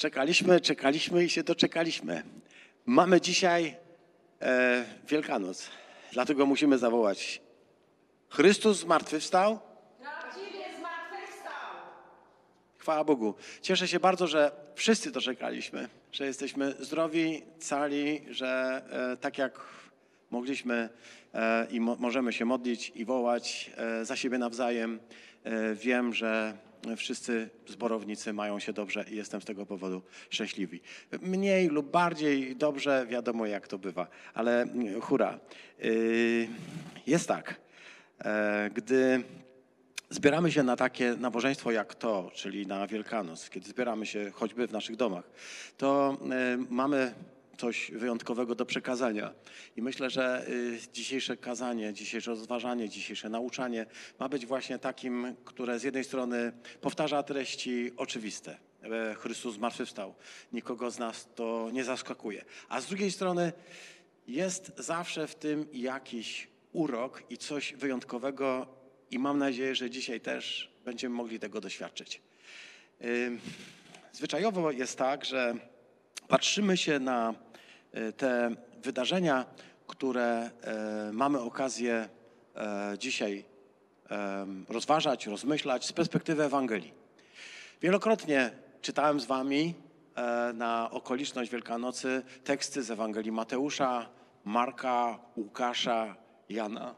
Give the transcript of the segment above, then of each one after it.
Czekaliśmy, czekaliśmy i się doczekaliśmy. Mamy dzisiaj e, Wielkanoc, dlatego musimy zawołać. Chrystus zmartwychwstał? Prawdziwie zmartwychwstał! Chwała Bogu. Cieszę się bardzo, że wszyscy doczekaliśmy, że jesteśmy zdrowi, cali, że e, tak jak mogliśmy e, i mo możemy się modlić i wołać e, za siebie nawzajem, e, wiem, że wszyscy zborownicy mają się dobrze i jestem z tego powodu szczęśliwi. Mniej lub bardziej dobrze, wiadomo jak to bywa, ale mm, hura. Y, Jest tak, e, gdy zbieramy się na takie nabożeństwo jak to, czyli na Wielkanoc, kiedy zbieramy się choćby w naszych domach, to e, mamy coś wyjątkowego do przekazania. I myślę, że y, dzisiejsze kazanie, dzisiejsze rozważanie, dzisiejsze nauczanie ma być właśnie takim, które z jednej strony powtarza treści oczywiste. E, Chrystus zmartwychwstał. Nikogo z nas to nie zaskakuje. A z drugiej strony jest zawsze w tym jakiś urok i coś wyjątkowego i mam nadzieję, że dzisiaj też będziemy mogli tego doświadczyć. Zwyczajowo jest tak, że patrzymy się na te wydarzenia, które e, mamy okazję e, dzisiaj rozważać, rozmyślać z perspektywy Ewangelii. Wielokrotnie czytałem z Wami e, na okoliczność Wielkanocy teksty z Ewangelii Mateusza, Marka, Łukasza, Jana.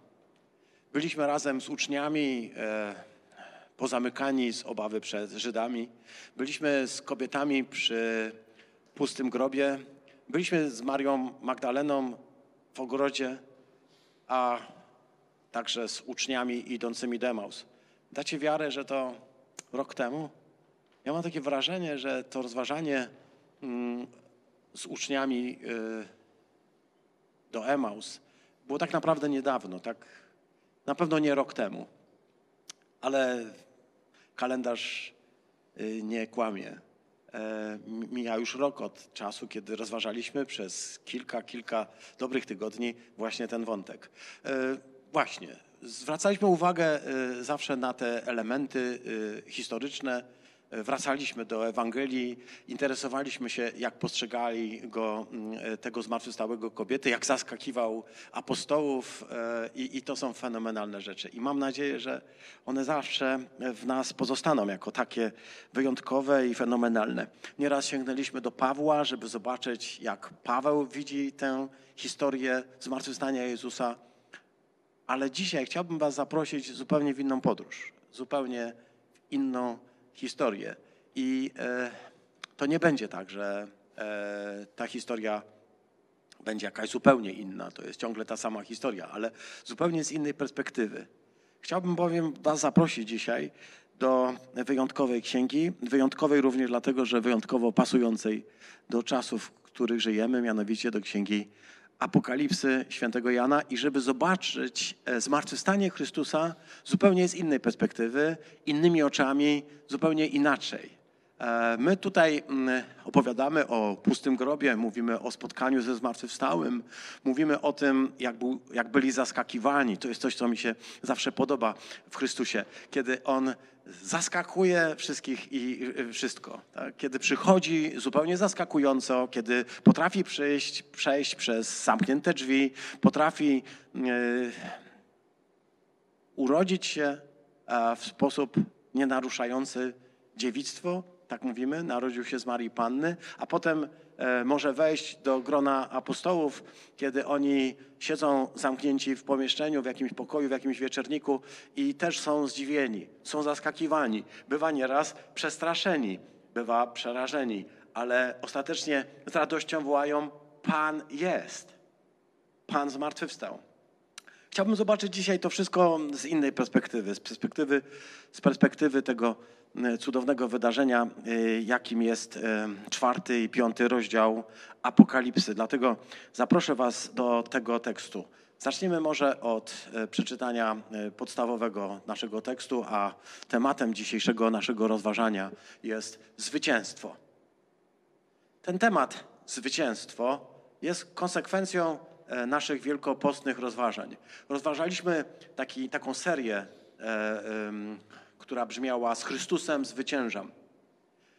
Byliśmy razem z uczniami e, pozamykani z obawy przed Żydami. Byliśmy z kobietami przy pustym grobie. Byliśmy z Marią Magdaleną w ogrodzie, a także z uczniami idącymi Demaus. Dacie wiarę, że to rok temu? Ja mam takie wrażenie, że to rozważanie mm, z uczniami y, do Emaus było tak naprawdę niedawno, tak na pewno nie rok temu, ale kalendarz y, nie kłamie. E, Mija już rok od czasu, kiedy rozważaliśmy przez kilka, kilka dobrych tygodni właśnie ten wątek. E, Właśnie, zwracaliśmy uwagę y, zawsze na te elementy historyczne, E, Wracaliśmy do Ewangelii, interesowaliśmy się, jak postrzegali go mm, tego zmartwychwstałego kobiety, jak zaskakiwał apostołów e, i, i to są fenomenalne rzeczy. I mam nadzieję, że one zawsze w nas pozostaną jako takie wyjątkowe i fenomenalne. Nieraz sięgnęliśmy do Pawła, żeby zobaczyć, jak Paweł widzi tę historię zmartwychwstania Jezusa, ale dzisiaj chciałbym Was zaprosić zupełnie w inną podróż, zupełnie w inną historię. I e, to nie będzie tak, że e, ta historia będzie jakaś zupełnie inna. To jest ciągle ta sama historia, ale zupełnie z innej perspektywy. Chciałbym bowiem Was zaprosić dzisiaj do wyjątkowej księgi, wyjątkowej również dlatego, że wyjątkowo pasującej do czasów, w których żyjemy, mianowicie do księgi Apokalipsy świętego Jana i żeby zobaczyć e, zmartwychwstanie Chrystusa zupełnie z innej perspektywy, innymi oczami, zupełnie inaczej. E, My tutaj mm, opowiadamy o pustym grobie, mówimy o spotkaniu ze zmartwychwstałym, mówimy o tym, jak, był, jak byli zaskakiwani. To jest coś, co mi się zawsze podoba w Chrystusie, kiedy On zaskakuje wszystkich i wszystko. Tak? Kiedy przychodzi zupełnie zaskakująco, kiedy potrafi przyjść, przejść przez zamknięte drzwi, potrafi yy, urodzić się e, w sposób nie naruszający dziewictwo, tak mówimy, narodził się z Marii Panny, a potem e, może wejść do grona apostołów, kiedy oni siedzą zamknięci w pomieszczeniu, w jakimś pokoju, w jakimś wieczorniku i też są zdziwieni, są zaskakiwani, bywa nieraz przestraszeni, bywa przerażeni, ale ostatecznie z radością wołają: Pan jest, Pan zmartwychwstał. Chciałbym zobaczyć dzisiaj to wszystko z innej perspektywy, z perspektywy, z perspektywy tego cudownego wydarzenia, e, jakim jest e, czwarty i piąty rozdział Apokalipsy. Dlatego zaproszę Was do tego tekstu. Zaczniemy może od e, przeczytania e, podstawowego naszego tekstu, a tematem dzisiejszego naszego rozważania jest zwycięstwo. Ten temat, zwycięstwo, jest konsekwencją e, naszych wielkopostnych rozważań. Rozważaliśmy taki, taką serię, e, która brzmiała Z Chrystusem zwyciężam.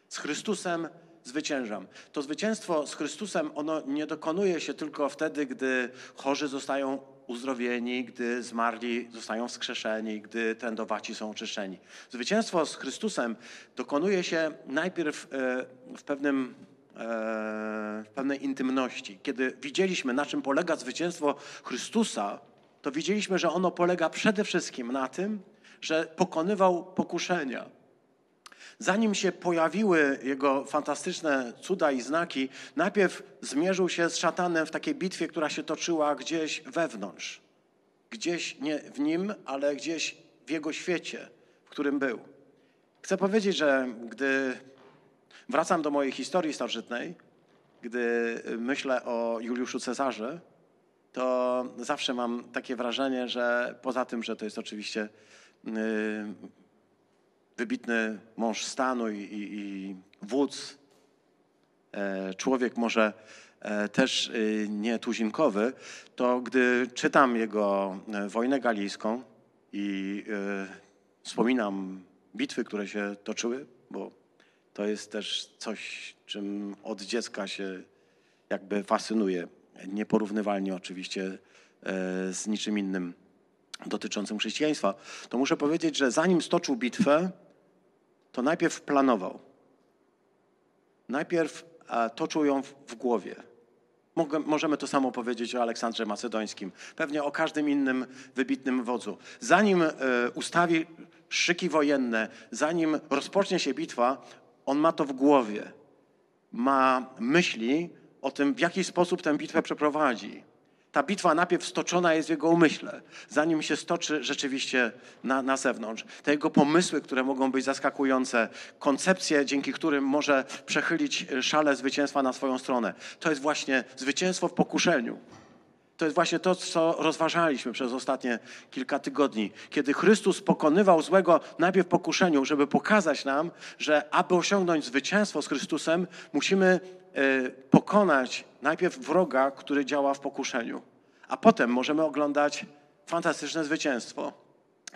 Z Chrystusem zwyciężam. To zwycięstwo z Chrystusem, ono nie dokonuje się tylko wtedy, gdy chorzy zostają uzdrowieni, gdy zmarli zostają wskrzeszeni, gdy trędowaci są oczyszczeni. Zwycięstwo z Chrystusem dokonuje się najpierw e, w pewnym e, w pewnej intymności. Kiedy widzieliśmy, na czym polega zwycięstwo Chrystusa, to widzieliśmy, że ono polega przede wszystkim na tym, że pokonywał pokuszenia. Zanim się pojawiły jego fantastyczne cuda i znaki, najpierw zmierzył się z szatanem w takiej bitwie, która się toczyła gdzieś wewnątrz. Gdzieś nie w nim, ale gdzieś w jego świecie, w którym był. Chcę powiedzieć, że gdy wracam do mojej historii starożytnej, gdy myślę o Juliuszu Cezarze, to zawsze mam takie wrażenie, że poza tym, że to jest oczywiście wybitny mąż stanu i, i, i wódz, e, człowiek może e, też e, nie tuzinkowy, to gdy czytam jego e, wojnę galijską i wspominam bitwy, które się toczyły, bo to jest też coś, czym od dziecka się jakby fascynuje. Nieporównywalnie oczywiście z niczym innym dotyczącym chrześcijaństwa, to muszę powiedzieć, że zanim stoczył bitwę, to najpierw planował. Najpierw e, toczył ją w, głowie. Możemy to samo powiedzieć o Aleksandrze Macedońskim, pewnie o każdym innym wybitnym wodzu. Zanim e, ustawi szyki wojenne, zanim rozpocznie się bitwa, on ma to w głowie. Ma myśli o tym, w jaki sposób tę bitwę przeprowadzi. Ta bitwa najpierw stoczona jest w jego umyśle, zanim się stoczy rzeczywiście na, na zewnątrz. Te jego pomysły, które mogą być zaskakujące, koncepcje, dzięki którym może przechylić szale zwycięstwa na swoją stronę. To jest właśnie zwycięstwo w pokuszeniu. To jest właśnie to, co rozważaliśmy przez ostatnie kilka tygodni. Kiedy Chrystus pokonywał złego najpierw pokuszeniu, żeby pokazać nam, że aby osiągnąć zwycięstwo z Chrystusem, musimy pokonać najpierw wroga, który działa w pokuszeniu. A potem możemy oglądać fantastyczne zwycięstwo.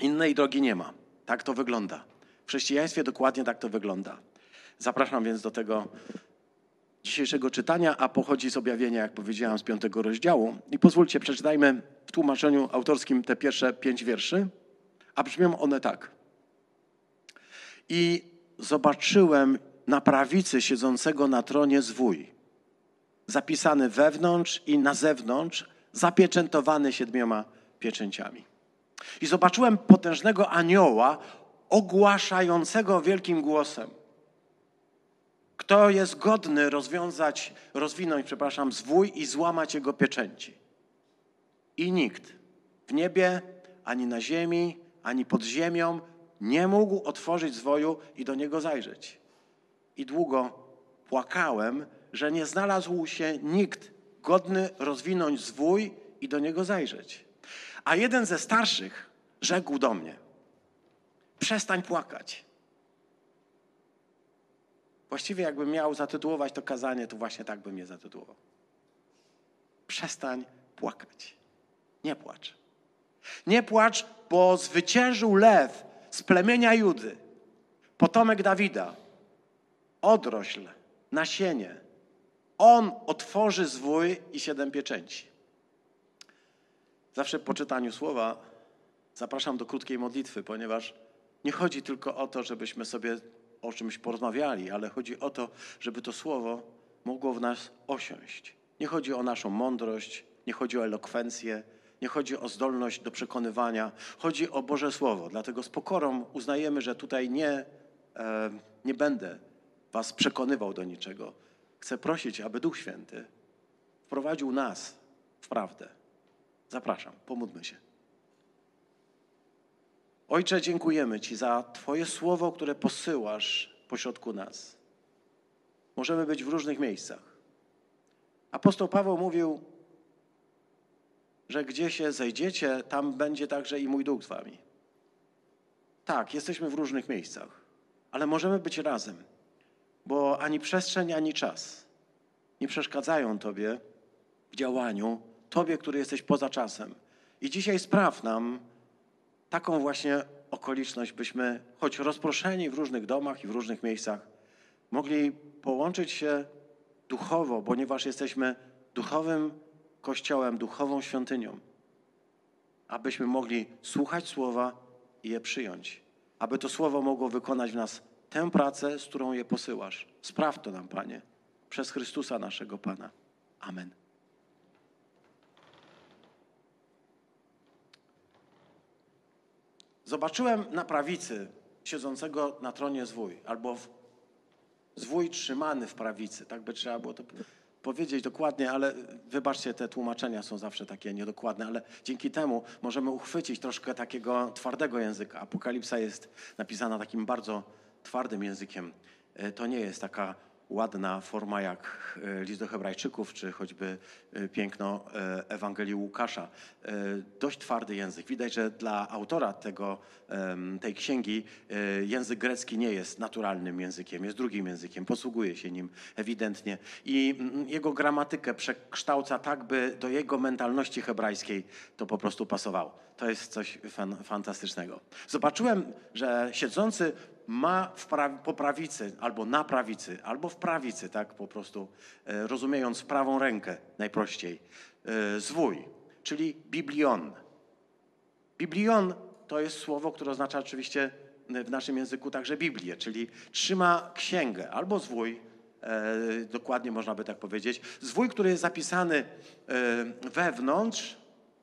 Innej drogi nie ma. Tak to wygląda. W chrześcijaństwie dokładnie tak to wygląda. Zapraszam więc do tego dzisiejszego czytania, a pochodzi z objawienia, jak powiedziałam, z piątego rozdziału. I pozwólcie, przeczytajmy w tłumaczeniu autorskim te pierwsze pięć wierszy, a brzmią one tak. I zobaczyłem na prawicy siedzącego na tronie zwój, zapisany wewnątrz i na zewnątrz, zapieczętowany siedmioma pieczęciami. I zobaczyłem potężnego anioła ogłaszającego wielkim głosem – kto jest godny rozwiązać, rozwinąć, przepraszam, zwój i złamać jego pieczęci? I nikt w niebie, ani na ziemi, ani pod ziemią nie mógł otworzyć zwoju i do niego zajrzeć. I długo płakałem, że nie znalazł się nikt godny rozwinąć zwój i do niego zajrzeć. A jeden ze starszych rzekł do mnie: Przestań płakać. Właściwie jakbym miał zatytułować to kazanie, to właśnie tak bym je zatytułował. Przestań płakać. Nie płacz. Nie płacz, bo zwyciężył lew z plemienia Judy, potomek Dawida, odrośl, nasienie. On otworzy zwój i siedem pieczęci. Zawsze po czytaniu słowa zapraszam do krótkiej modlitwy, ponieważ nie chodzi tylko o to, żebyśmy sobie o czymś porozmawiali, ale chodzi o to, żeby to słowo mogło w nas osiąść. Nie chodzi o naszą mądrość, nie chodzi o elokwencję, nie chodzi o zdolność do przekonywania, chodzi o Boże Słowo. Dlatego z pokorą uznajemy, że tutaj nie, e, nie będę Was przekonywał do niczego. Chcę prosić, aby Duch Święty wprowadził nas w prawdę. Zapraszam, pomódlmy się. Ojcze, dziękujemy Ci za Twoje słowo, które posyłasz pośrodku nas. Możemy być w różnych miejscach. Apostoł Paweł mówił, że gdzie się zejdziecie, tam będzie także i mój duch z Wami. Tak, jesteśmy w różnych miejscach, ale możemy być razem, bo ani przestrzeń, ani czas nie przeszkadzają Tobie w działaniu, Tobie, który jesteś poza czasem. I dzisiaj spraw nam, taką właśnie okoliczność, byśmy choć rozproszeni w różnych domach i w różnych miejscach, mogli połączyć się duchowo, ponieważ jesteśmy duchowym kościołem, duchową świątynią, abyśmy mogli słuchać słowa i je przyjąć, aby to słowo mogło wykonać w nas tę pracę, z którą je posyłasz. Spraw to nam, Panie, przez Chrystusa naszego Pana. Amen. Zobaczyłem na prawicy siedzącego na tronie zwój, albo w, zwój trzymany w prawicy. Tak by trzeba było to powiedzieć dokładnie, ale wybaczcie, te tłumaczenia są zawsze takie niedokładne, ale dzięki temu możemy uchwycić troszkę takiego twardego języka. Apokalipsa jest napisana takim bardzo twardym językiem. E, To nie jest taka ładna forma jak e, list do Hebrajczyków, czy choćby e, piękno Ewangelii Łukasza. Dość twardy język. Widać, że dla autora tego, tej księgi język grecki nie jest naturalnym językiem, jest drugim językiem, posługuje się nim ewidentnie i mm, jego gramatykę przekształca tak, by do jego mentalności hebrajskiej to po prostu pasowało. To jest coś fan, fantastycznego. Zobaczyłem, że siedzący ma pra- po prawicy, albo na prawicy, albo w prawicy, tak po prostu, e, rozumiejąc prawą rękę najprościej, e, zwój, czyli biblion. Biblion to jest słowo, które oznacza oczywiście w naszym języku także Biblię, czyli trzyma księgę albo zwój, e, dokładnie można by tak powiedzieć, zwój, który jest zapisany e, wewnątrz,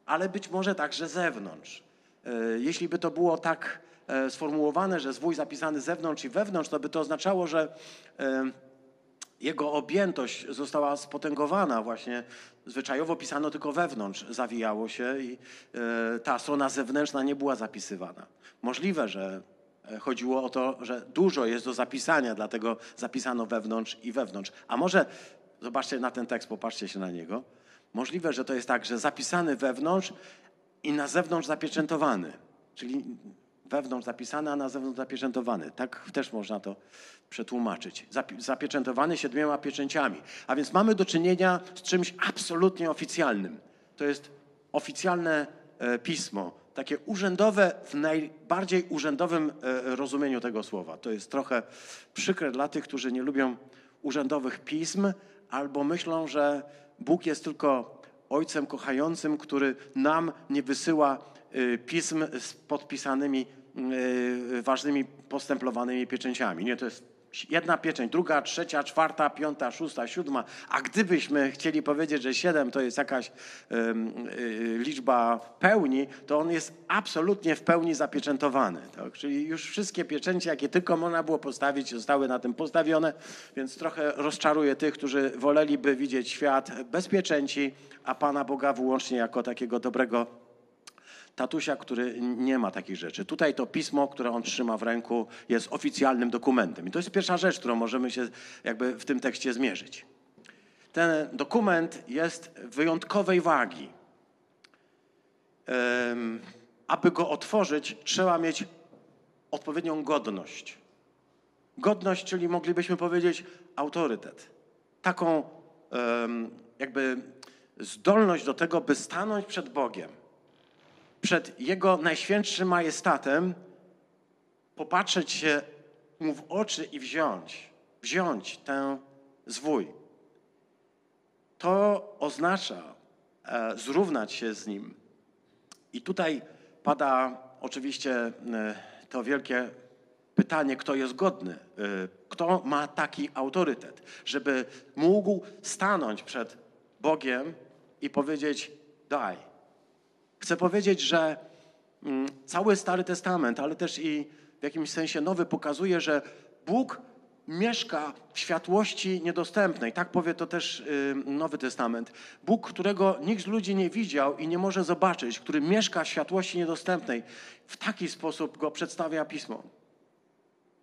ale być może także zewnątrz. E, jeśli by to było tak e, sformułowane, że zwój zapisany zewnątrz i wewnątrz, to by to oznaczało, że e, jego objętość została spotęgowana właśnie. Zwyczajowo pisano tylko wewnątrz, zawijało się i e, ta strona zewnętrzna nie była zapisywana. Możliwe, że e, chodziło o to, że dużo jest do zapisania, dlatego zapisano wewnątrz i wewnątrz. A może, zobaczcie na ten tekst, popatrzcie się na niego. Możliwe, że to jest tak, że zapisany wewnątrz i na zewnątrz zapieczętowany. Czyli wewnątrz zapisany, a na zewnątrz zapieczętowany. Tak też można to przetłumaczyć. Zapi- zapieczętowany siedmioma pieczęciami. A więc mamy do czynienia z czymś absolutnie oficjalnym. To jest oficjalne e, pismo, takie urzędowe w najbardziej urzędowym e, rozumieniu tego słowa. To jest trochę przykre dla tych, którzy nie lubią urzędowych pism albo myślą, że Bóg jest tylko ojcem kochającym, który nam nie wysyła y, pism z podpisanymi ważnymi postemplowanymi pieczęciami. Nie, to jest jedna pieczęć, druga, trzecia, czwarta, piąta, szósta, siódma. A gdybyśmy chcieli powiedzieć, że siedem to jest jakaś y, liczba pełni, to on jest absolutnie w pełni zapieczętowany. Tak? Czyli już wszystkie pieczęcie, jakie tylko można było postawić, zostały na tym postawione, więc trochę rozczaruje tych, którzy woleliby widzieć świat bez pieczęci, a Pana Boga wyłącznie jako takiego dobrego tatusia, który nie ma takich rzeczy. Tutaj to pismo, które on trzyma w ręku, jest oficjalnym dokumentem. I to jest pierwsza rzecz, którą możemy się jakby w tym tekście zmierzyć. Ten dokument jest wyjątkowej wagi. Aby go otworzyć, trzeba mieć odpowiednią godność. Godność, czyli moglibyśmy powiedzieć autorytet. Taką jakby zdolność do tego, by stanąć przed Bogiem przed Jego najświętszym majestatem, popatrzeć się Mu w oczy i wziąć, wziąć ten zwój. To oznacza e, zrównać się z Nim. I tutaj pada oczywiście e, to wielkie pytanie, kto jest godny, e, kto ma taki autorytet, żeby mógł stanąć przed Bogiem i powiedzieć: Daj, Chcę powiedzieć, że mm, cały Stary Testament, ale też i w jakimś sensie Nowy pokazuje, że Bóg mieszka w światłości niedostępnej. Tak powie to też y, Nowy Testament. Bóg, którego nikt z ludzi nie widział i nie może zobaczyć, który mieszka w światłości niedostępnej. W taki sposób go przedstawia Pismo.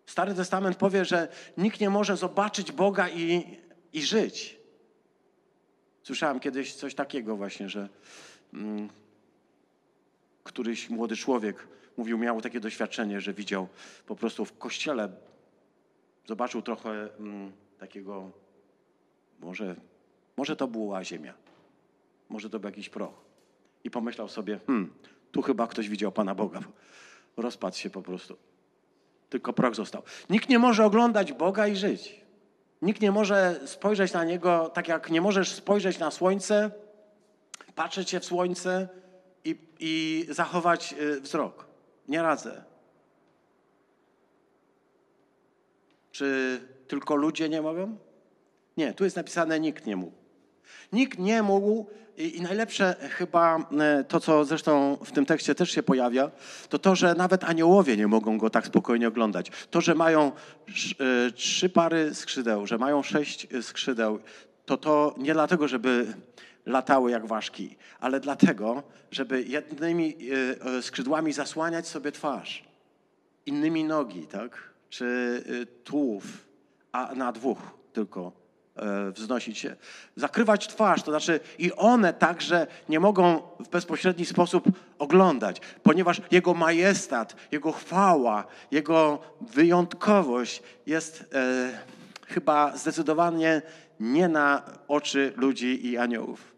Stary Testament powie, że nikt nie może zobaczyć Boga i, i żyć. Słyszałem kiedyś coś takiego właśnie, że mm, któryś młody człowiek mówił, miał takie doświadczenie, że widział po prostu w kościele, zobaczył trochę mm, takiego, może, może to była ziemia, może to był jakiś proch. I pomyślał sobie, hmm, tu chyba ktoś widział Pana Boga. Rozpadł się po prostu. Tylko proch został. Nikt nie może oglądać Boga i żyć. Nikt nie może spojrzeć na niego tak, jak nie możesz spojrzeć na słońce, patrzeć się w słońce i, i zachować y, wzrok. Nie radzę. Czy tylko ludzie nie mogą? Nie, tu jest napisane nikt nie mógł. Nikt nie mógł i, i najlepsze chyba e, to, co zresztą w tym tekście też się pojawia, to to, że nawet aniołowie nie mogą go tak spokojnie oglądać. To, że mają e, trzy pary skrzydeł, że mają sześć skrzydeł, to to nie dlatego, żeby latały jak ważki, ale dlatego, żeby jednymi e, e, skrzydłami zasłaniać sobie twarz, innymi nogi, tak? Czy y, tułów, a na dwóch tylko e, wznosić się. Zakrywać twarz, to znaczy i one także nie mogą w bezpośredni sposób oglądać, ponieważ Jego majestat, Jego chwała, Jego wyjątkowość jest e, chyba zdecydowanie nie na oczy ludzi i aniołów.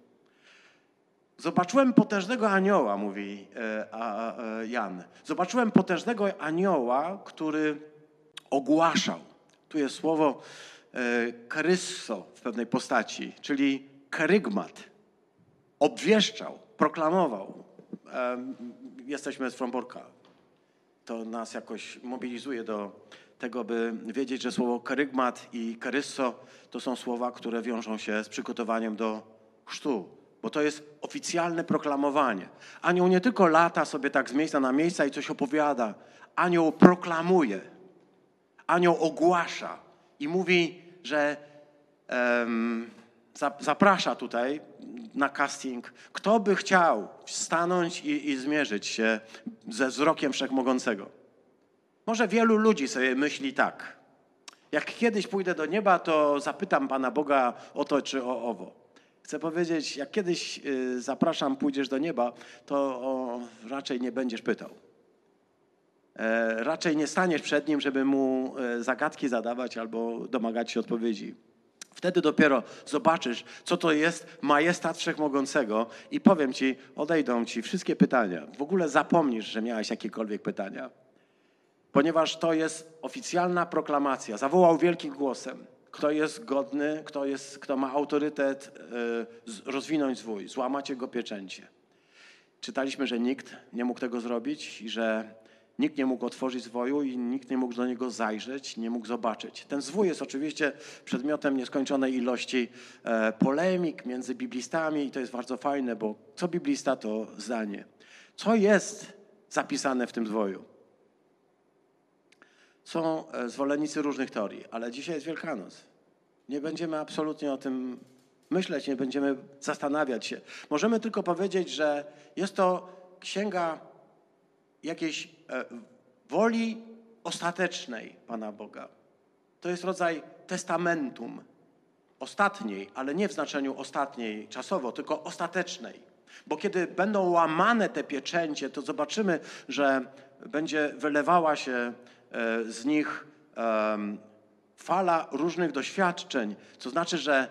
Zobaczyłem potężnego anioła, mówi e, a, Jan. Zobaczyłem potężnego anioła, który ogłaszał. Tu jest słowo e, karysso w pewnej postaci, czyli karygmat. Obwieszczał, proklamował. Jesteśmy z Fromborka. To nas jakoś mobilizuje do tego, by wiedzieć, że słowo karygmat i karysso to są słowa, które wiążą się z przygotowaniem do chrztu, bo to jest oficjalne proklamowanie. Anioł nie tylko lata sobie tak z miejsca na miejsca i coś opowiada. Anioł proklamuje. Anioł ogłasza i mówi, że za- zaprasza tutaj na casting, kto by chciał stanąć i, i zmierzyć się ze wzrokiem Wszechmogącego. Może wielu ludzi sobie myśli tak. Jak kiedyś pójdę do nieba, to zapytam Pana Boga o to czy o owo. Chcę powiedzieć, jak kiedyś y, zapraszam, pójdziesz do nieba, to o, raczej nie będziesz pytał. E, raczej nie staniesz przed nim, żeby mu e, zagadki zadawać albo domagać się odpowiedzi. Wtedy dopiero zobaczysz, co to jest majestat wszechmogącego i powiem ci, odejdą ci wszystkie pytania. W ogóle zapomnisz, że miałeś jakiekolwiek pytania. Ponieważ to jest oficjalna proklamacja. Zawołał wielkim głosem. Kto jest godny, kto, jest, kto ma autorytet e, rozwinąć zwój, złamać jego pieczęcie. Czytaliśmy, że nikt nie mógł tego zrobić i że nikt nie mógł otworzyć zwoju i nikt nie mógł do niego zajrzeć, nie mógł zobaczyć. Ten zwój jest oczywiście przedmiotem nieskończonej ilości e, polemik między biblistami i to jest bardzo fajne, bo co biblista to zdanie. Co jest zapisane w tym zwoju? Są e, zwolennicy różnych teorii, ale dzisiaj jest Wielkanoc. Nie będziemy absolutnie o tym myśleć, nie będziemy zastanawiać się. Możemy tylko powiedzieć, że jest to księga jakiejś e, woli ostatecznej Pana Boga. To jest rodzaj testamentum ostatniej, ale nie w znaczeniu ostatniej czasowo, tylko ostatecznej. Bo kiedy będą łamane te pieczęcie, to zobaczymy, że będzie wylewała się z nich fala różnych doświadczeń. To znaczy, że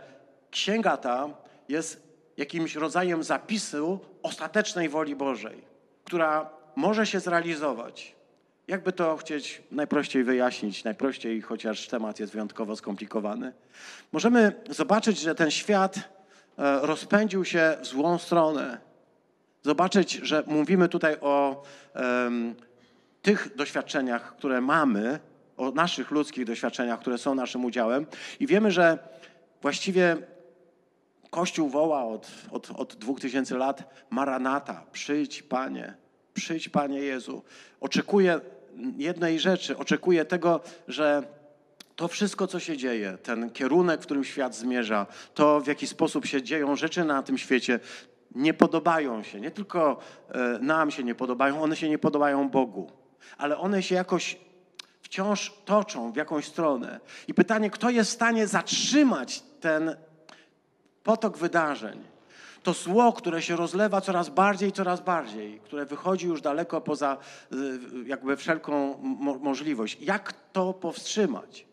księga ta jest jakimś rodzajem zapisu ostatecznej woli Bożej, która może się zrealizować. Jakby to chcieć najprościej wyjaśnić, najprościej, chociaż temat jest wyjątkowo skomplikowany. Możemy zobaczyć, że ten świat e, rozpędził się w złą stronę. Zobaczyć, że mówimy tutaj o tych doświadczeniach, które mamy, o naszych ludzkich doświadczeniach, które są naszym udziałem. I wiemy, że właściwie Kościół woła od, od, od dwóch tysięcy lat Maranata, przyjdź Panie, przyjdź Panie Jezu. Oczekuje jednej rzeczy, oczekuje tego, że to wszystko, co się dzieje, ten kierunek, w którym świat zmierza, to w jaki sposób się dzieją rzeczy na tym świecie, nie podobają się. Nie tylko e, nam się nie podobają, one się nie podobają Bogu, ale one się jakoś wciąż toczą w jakąś stronę. I pytanie, kto jest w stanie zatrzymać ten potok wydarzeń, to zło, które się rozlewa coraz bardziej, coraz bardziej, które wychodzi już daleko poza y, jakby wszelką mo- możliwość. Jak to powstrzymać?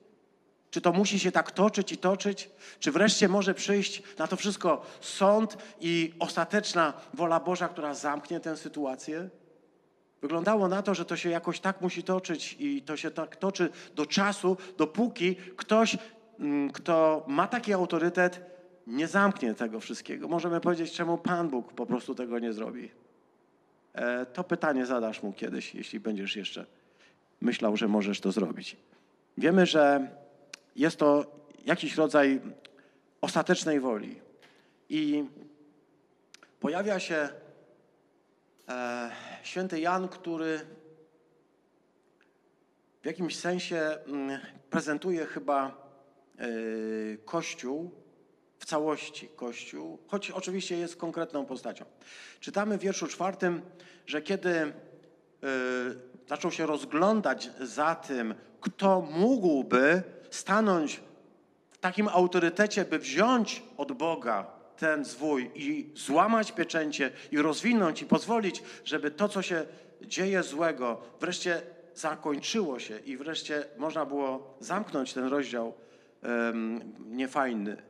Czy to musi się tak toczyć i toczyć? Czy wreszcie może przyjść na to wszystko sąd i ostateczna wola Boża, która zamknie tę sytuację? Wyglądało na to, że to się jakoś tak musi toczyć i to się tak toczy do czasu, dopóki ktoś mm, kto ma taki autorytet, nie zamknie tego wszystkiego. Możemy powiedzieć, czemu Pan Bóg po prostu tego nie zrobi. E, To pytanie zadasz mu kiedyś, jeśli będziesz jeszcze myślał, że możesz to zrobić. Wiemy, że jest to jakiś rodzaj ostatecznej woli. I pojawia się e, święty Jan, który w jakimś sensie mm, prezentuje chyba e, Kościół w całości Kościół, choć oczywiście jest konkretną postacią. Czytamy w wierszu czwartym, że kiedy e, zaczął się rozglądać za tym, kto mógłby stanąć w takim autorytecie, by wziąć od Boga ten zwój i złamać pieczęcie i rozwinąć i pozwolić, żeby to, co się dzieje złego, wreszcie zakończyło się i wreszcie można było zamknąć ten rozdział em, niefajny.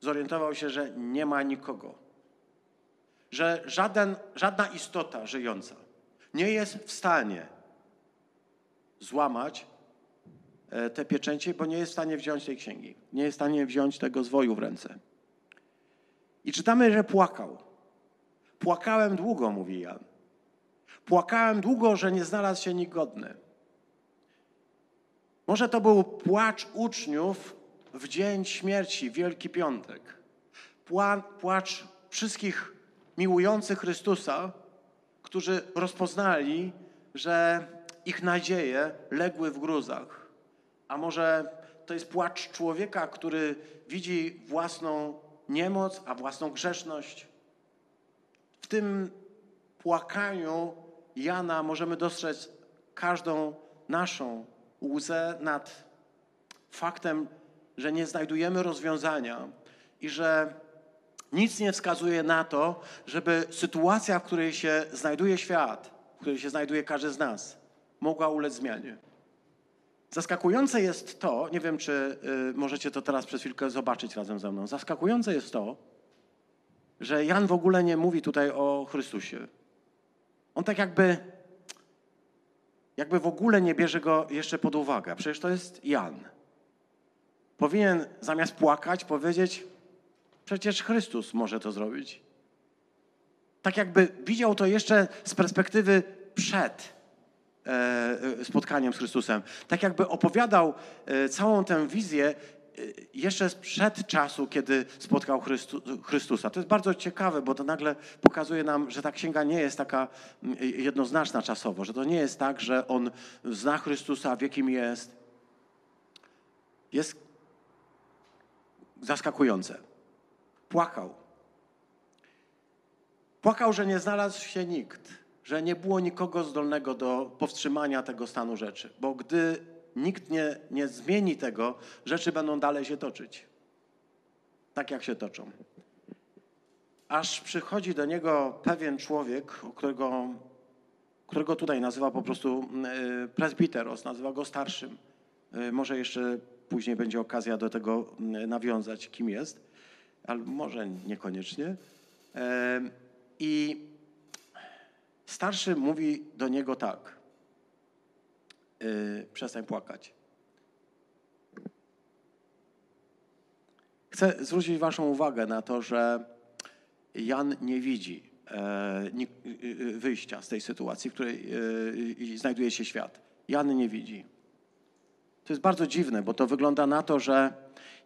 Zorientował się, że nie ma nikogo, że żaden, żadna istota żyjąca nie jest w stanie złamać te pieczęcie, bo nie jest w stanie wziąć tej księgi, nie jest w stanie wziąć tego zwoju w ręce. I czytamy, że płakał. Płakałem długo, mówi Jan. Płakałem długo, że nie znalazł się nikt godny. Może to był płacz uczniów w dzień śmierci, Wielki Piątek. Pła, płacz wszystkich miłujących Chrystusa, którzy rozpoznali, że ich nadzieje legły w gruzach. A może to jest płacz człowieka, który widzi własną niemoc, a własną grzeszność. W tym płakaniu Jana możemy dostrzec każdą naszą łzę nad faktem, że nie znajdujemy rozwiązania i że nic nie wskazuje na to, żeby sytuacja, w której się znajduje świat, w której się znajduje każdy z nas, mogła ulec zmianie. Zaskakujące jest to, nie wiem, czy y, możecie to teraz przez chwilkę zobaczyć razem ze mną. Zaskakujące jest to, że Jan w ogóle nie mówi tutaj o Chrystusie. On tak jakby, jakby w ogóle nie bierze go jeszcze pod uwagę. Przecież to jest Jan. Powinien zamiast płakać powiedzieć, przecież Chrystus może to zrobić. Tak jakby widział to jeszcze z perspektywy przed spotkaniem z Chrystusem. Tak jakby opowiadał e, całą tę wizję e, jeszcze sprzed czasu, kiedy spotkał Chrystu, Chrystusa. To jest bardzo ciekawe, bo to nagle pokazuje nam, że ta księga nie jest taka jednoznaczna czasowo, że to nie jest tak, że on zna Chrystusa, wie kim jest. Jest zaskakujące. Płakał. Płakał, że nie znalazł się nikt, że nie było nikogo zdolnego do powstrzymania tego stanu rzeczy, bo gdy nikt nie, nie zmieni tego, rzeczy będą dalej się toczyć. Tak jak się toczą. Aż przychodzi do niego pewien człowiek, którego, którego tutaj nazywa po prostu y, presbiteros, nazywa go starszym. Y, Może jeszcze później będzie okazja do tego y, nawiązać, kim jest, ale może niekoniecznie. E, I starszy mówi do niego tak. y, Przestań płakać. Chcę zwrócić Waszą uwagę na to, że Jan nie widzi e, y, y, wyjścia z tej sytuacji, w której y, znajduje się świat. Jan nie widzi. To jest bardzo dziwne, bo to wygląda na to, że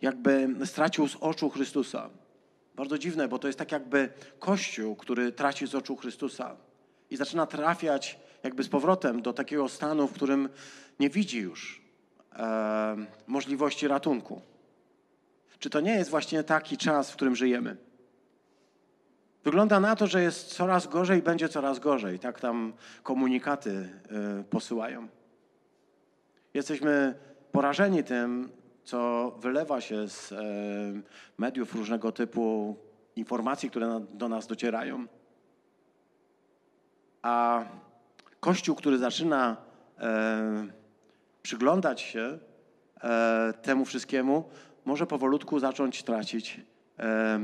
jakby stracił z oczu Chrystusa. Bardzo dziwne, bo to jest tak jakby Kościół, który traci z oczu Chrystusa i zaczyna trafiać jakby z powrotem do takiego stanu, w którym nie widzi już e, możliwości ratunku. Czy to nie jest właśnie taki czas, w którym żyjemy? Wygląda na to, że jest coraz gorzej, będzie coraz gorzej. Tak tam komunikaty e, posyłają. Jesteśmy porażeni tym, co wylewa się z mediów różnego typu informacji, które na, do nas docierają. A Kościół, który zaczyna e, przyglądać się e, temu wszystkiemu, może powolutku zacząć tracić e,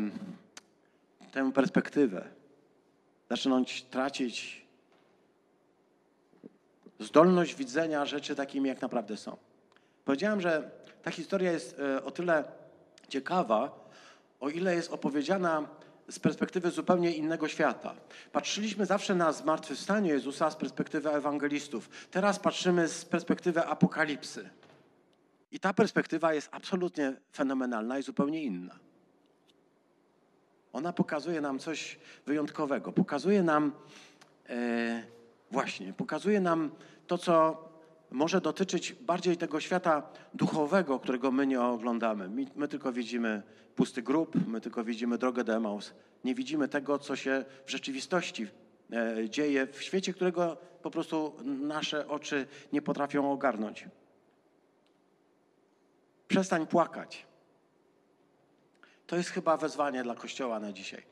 tę perspektywę. Zaczynać tracić zdolność widzenia rzeczy takimi, jak naprawdę są. Powiedziałem, że ta historia jest e, o tyle ciekawa, o ile jest opowiedziana z perspektywy zupełnie innego świata. Patrzyliśmy zawsze na zmartwychwstanie Jezusa z perspektywy ewangelistów. Teraz patrzymy z perspektywy apokalipsy. I ta perspektywa jest absolutnie fenomenalna i zupełnie inna. Ona pokazuje nam coś wyjątkowego. Pokazuje nam, e, właśnie, pokazuje nam to, co może dotyczyć bardziej tego świata duchowego, którego my nie oglądamy. My, my tylko widzimy pusty grób, my tylko widzimy drogę do Emaus. Nie widzimy tego, co się w rzeczywistości e, dzieje w świecie, którego po prostu nasze oczy nie potrafią ogarnąć. Przestań płakać. To jest chyba wezwanie dla Kościoła na dzisiaj.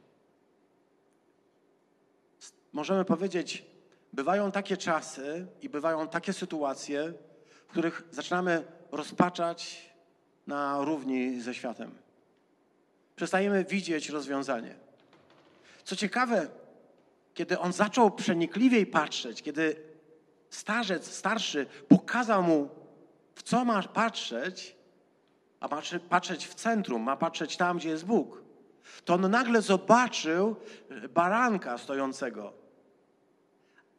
Możemy powiedzieć, bywają takie czasy i bywają takie sytuacje, w których zaczynamy rozpaczać na równi ze światem. Przestajemy widzieć rozwiązanie. Co ciekawe, kiedy on zaczął przenikliwiej patrzeć, kiedy starzec, starszy pokazał mu, w co ma patrzeć, a ma patrzeć w centrum, ma patrzeć tam, gdzie jest Bóg, to on nagle zobaczył baranka stojącego.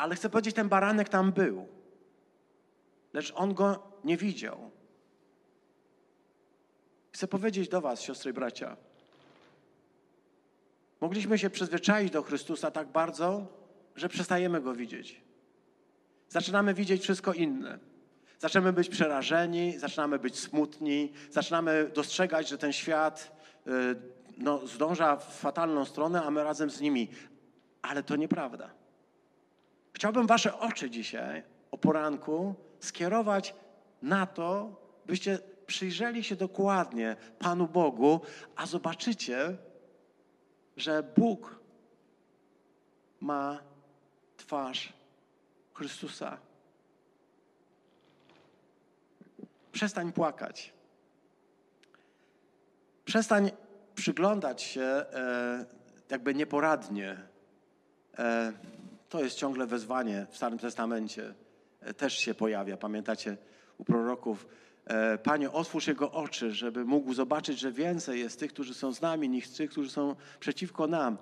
Ale chcę powiedzieć, ten baranek tam był, lecz on go nie widział. Chcę powiedzieć do Was, siostry i bracia, mogliśmy się przyzwyczaić do Chrystusa tak bardzo, że przestajemy go widzieć. Zaczynamy widzieć wszystko inne. Zaczynamy być przerażeni, zaczynamy być smutni, zaczynamy dostrzegać, że ten świat y, no, zdąża w fatalną stronę, a my razem z nimi. Ale to nieprawda. Chciałbym Wasze oczy dzisiaj o poranku skierować na to, byście przyjrzeli się dokładnie Panu Bogu, a zobaczycie, że Bóg ma twarz Chrystusa. Przestań płakać. Przestań przyglądać się e, jakby nieporadnie. E, to jest ciągle wezwanie w Starym Testamencie. E, też się pojawia, pamiętacie, u proroków. E, Panie, otwórz jego oczy, żeby mógł zobaczyć, że więcej jest tych, którzy są z nami, niż tych, którzy są przeciwko nam.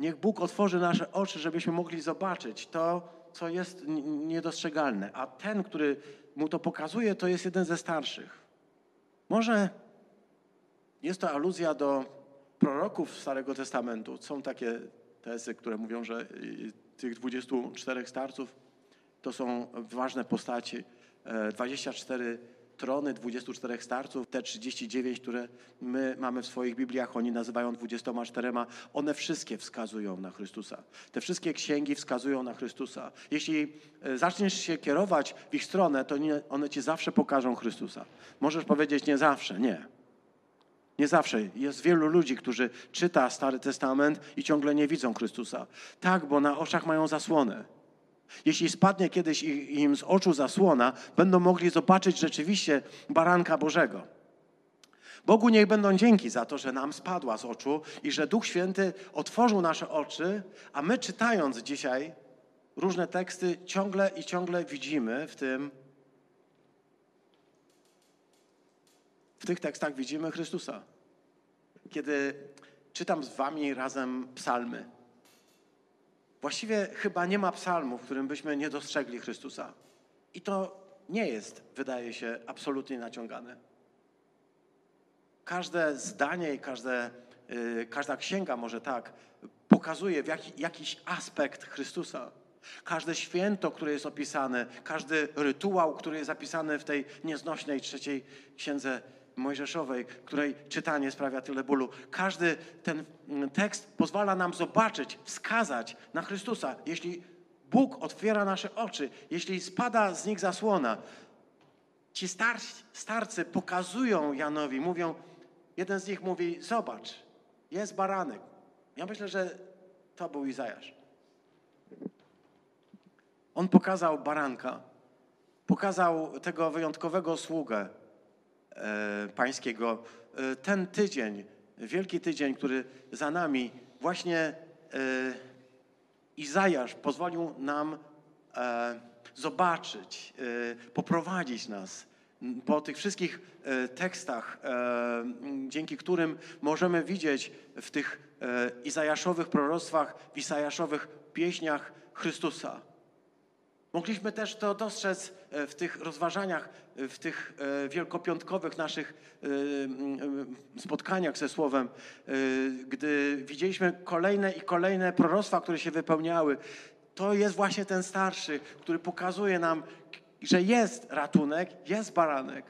Niech Bóg otworzy nasze oczy, żebyśmy mogli zobaczyć to, co jest niedostrzegalne. A ten, który mu to pokazuje, to jest jeden ze starszych. Może jest to aluzja do proroków Starego Testamentu. Są takie tezy, które mówią, że tych 24 starców to są ważne postaci. 24 trony 24 starców, te 39, które my mamy w swoich Bibliach, oni nazywają 24, one wszystkie wskazują na Chrystusa. Te wszystkie księgi wskazują na Chrystusa. Jeśli e, zaczniesz się kierować w ich stronę, to one ci zawsze pokażą Chrystusa. Możesz powiedzieć nie zawsze, nie. Nie zawsze. Jest wielu ludzi, którzy czyta Stary Testament i ciągle nie widzą Chrystusa. Tak, bo na oczach mają zasłonę. Jeśli spadnie kiedyś im z oczu zasłona, będą mogli zobaczyć rzeczywiście baranka Bożego. Bogu niech będą dzięki za to, że nam spadła z oczu i że Duch Święty otworzył nasze oczy, a my czytając dzisiaj różne teksty, ciągle i ciągle widzimy w tym, w tych tekstach widzimy Chrystusa. Kiedy czytam z wami razem psalmy, Właściwie chyba nie ma psalmu, w którym byśmy nie dostrzegli Chrystusa. I to nie jest, wydaje się, absolutnie naciągane. Każde zdanie i każde, yy, każda księga, może tak, pokazuje jaki, jakiś aspekt Chrystusa. Każde święto, które jest opisane, każdy rytuał, który jest zapisany w tej nieznośnej trzeciej księdze Mojżeszowej, której czytanie sprawia tyle bólu. Każdy ten mm, tekst pozwala nam zobaczyć, wskazać na Chrystusa. Jeśli Bóg otwiera nasze oczy, jeśli spada z nich zasłona, ci starci, starcy pokazują Janowi, mówią, jeden z nich mówi, zobacz, jest baranek. Ja myślę, że to był Izajasz. On pokazał baranka, pokazał tego wyjątkowego sługę, pańskiego. E, ten tydzień, wielki tydzień, który za nami, właśnie e, Izajasz pozwolił nam zobaczyć, poprowadzić nas po tych wszystkich e, tekstach, e, dzięki którym możemy widzieć w tych e, izajaszowych proroctwach, w izajaszowych pieśniach Chrystusa. Mogliśmy też to dostrzec e, w tych rozważaniach, e, w tych e, wielkopiątkowych naszych e, e, spotkaniach ze Słowem, e, gdy widzieliśmy kolejne i kolejne proroctwa, które się wypełniały. To jest właśnie ten starszy, który pokazuje nam, że jest ratunek, jest baranek.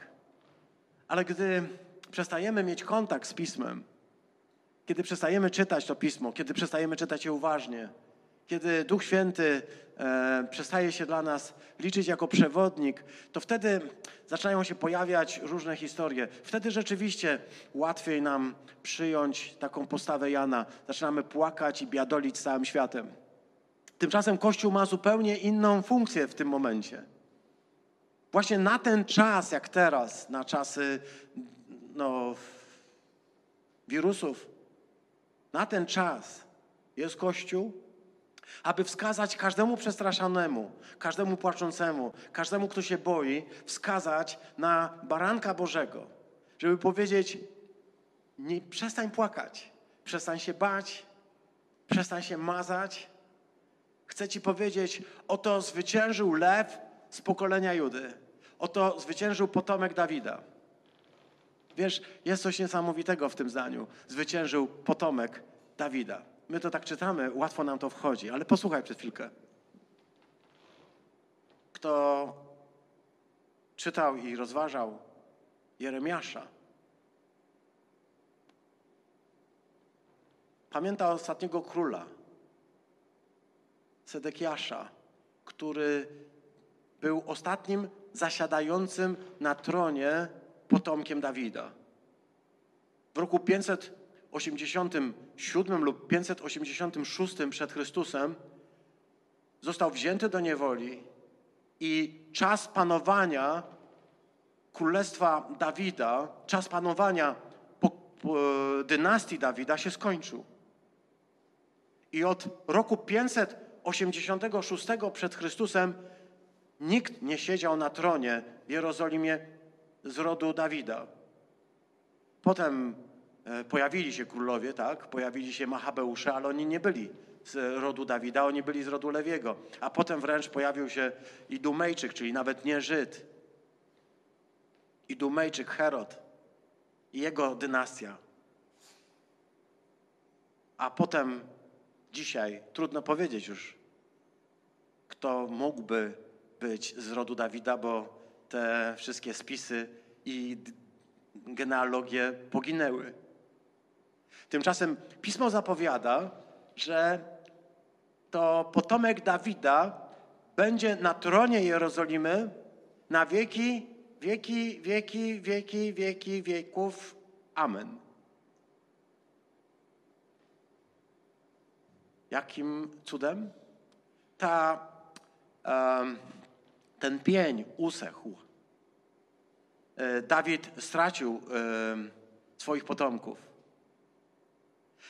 Ale gdy przestajemy mieć kontakt z Pismem, kiedy przestajemy czytać to Pismo, kiedy przestajemy czytać je uważnie, kiedy Duch Święty e, przestaje się dla nas liczyć jako przewodnik, to wtedy zaczynają się pojawiać różne historie. Wtedy rzeczywiście łatwiej nam przyjąć taką postawę Jana. Zaczynamy płakać i biadolić całym światem. Tymczasem Kościół ma zupełnie inną funkcję w tym momencie. Właśnie na ten czas, jak teraz, na czasy no, wirusów, na ten czas jest Kościół, aby wskazać każdemu przestraszonemu, każdemu płaczącemu, każdemu, kto się boi, wskazać na baranka Bożego, żeby powiedzieć: nie, przestań płakać, przestań się bać, przestań się mazać. Chcę Ci powiedzieć: oto zwyciężył lew z pokolenia Judy, oto zwyciężył potomek Dawida. Wiesz, jest coś niesamowitego w tym zdaniu. Zwyciężył potomek Dawida. My to tak czytamy, łatwo nam to wchodzi, ale posłuchaj przez chwilkę. Kto czytał i rozważał Jeremiasza, pamięta ostatniego króla, Sedekiasza, który był ostatnim zasiadającym na tronie potomkiem Dawida. W roku 587 lub 586 przed Chrystusem został wzięty do niewoli i czas panowania królestwa Dawida, czas panowania po, po, dynastii Dawida się skończył. I od roku 586 przed Chrystusem nikt nie siedział na tronie w Jerozolimie z rodu Dawida. Potem e, pojawili się królowie, tak? Pojawili się Machabeusze, ale oni nie byli z rodu Dawida, oni byli z rodu Lewiego. A potem wręcz pojawił się Idumejczyk, czyli nawet nie Żyd. Idumejczyk Herod i jego dynastia. A potem dzisiaj trudno powiedzieć już, kto mógłby być z rodu Dawida, bo te wszystkie spisy i genealogie poginęły. Tymczasem pismo zapowiada, że to potomek Dawida będzie na tronie Jerozolimy na wieki, wieki, wieki, wieki, wieki, wieków. Amen. Jakim cudem? Ta, ten pień usechł. E, Dawid stracił swoich potomków.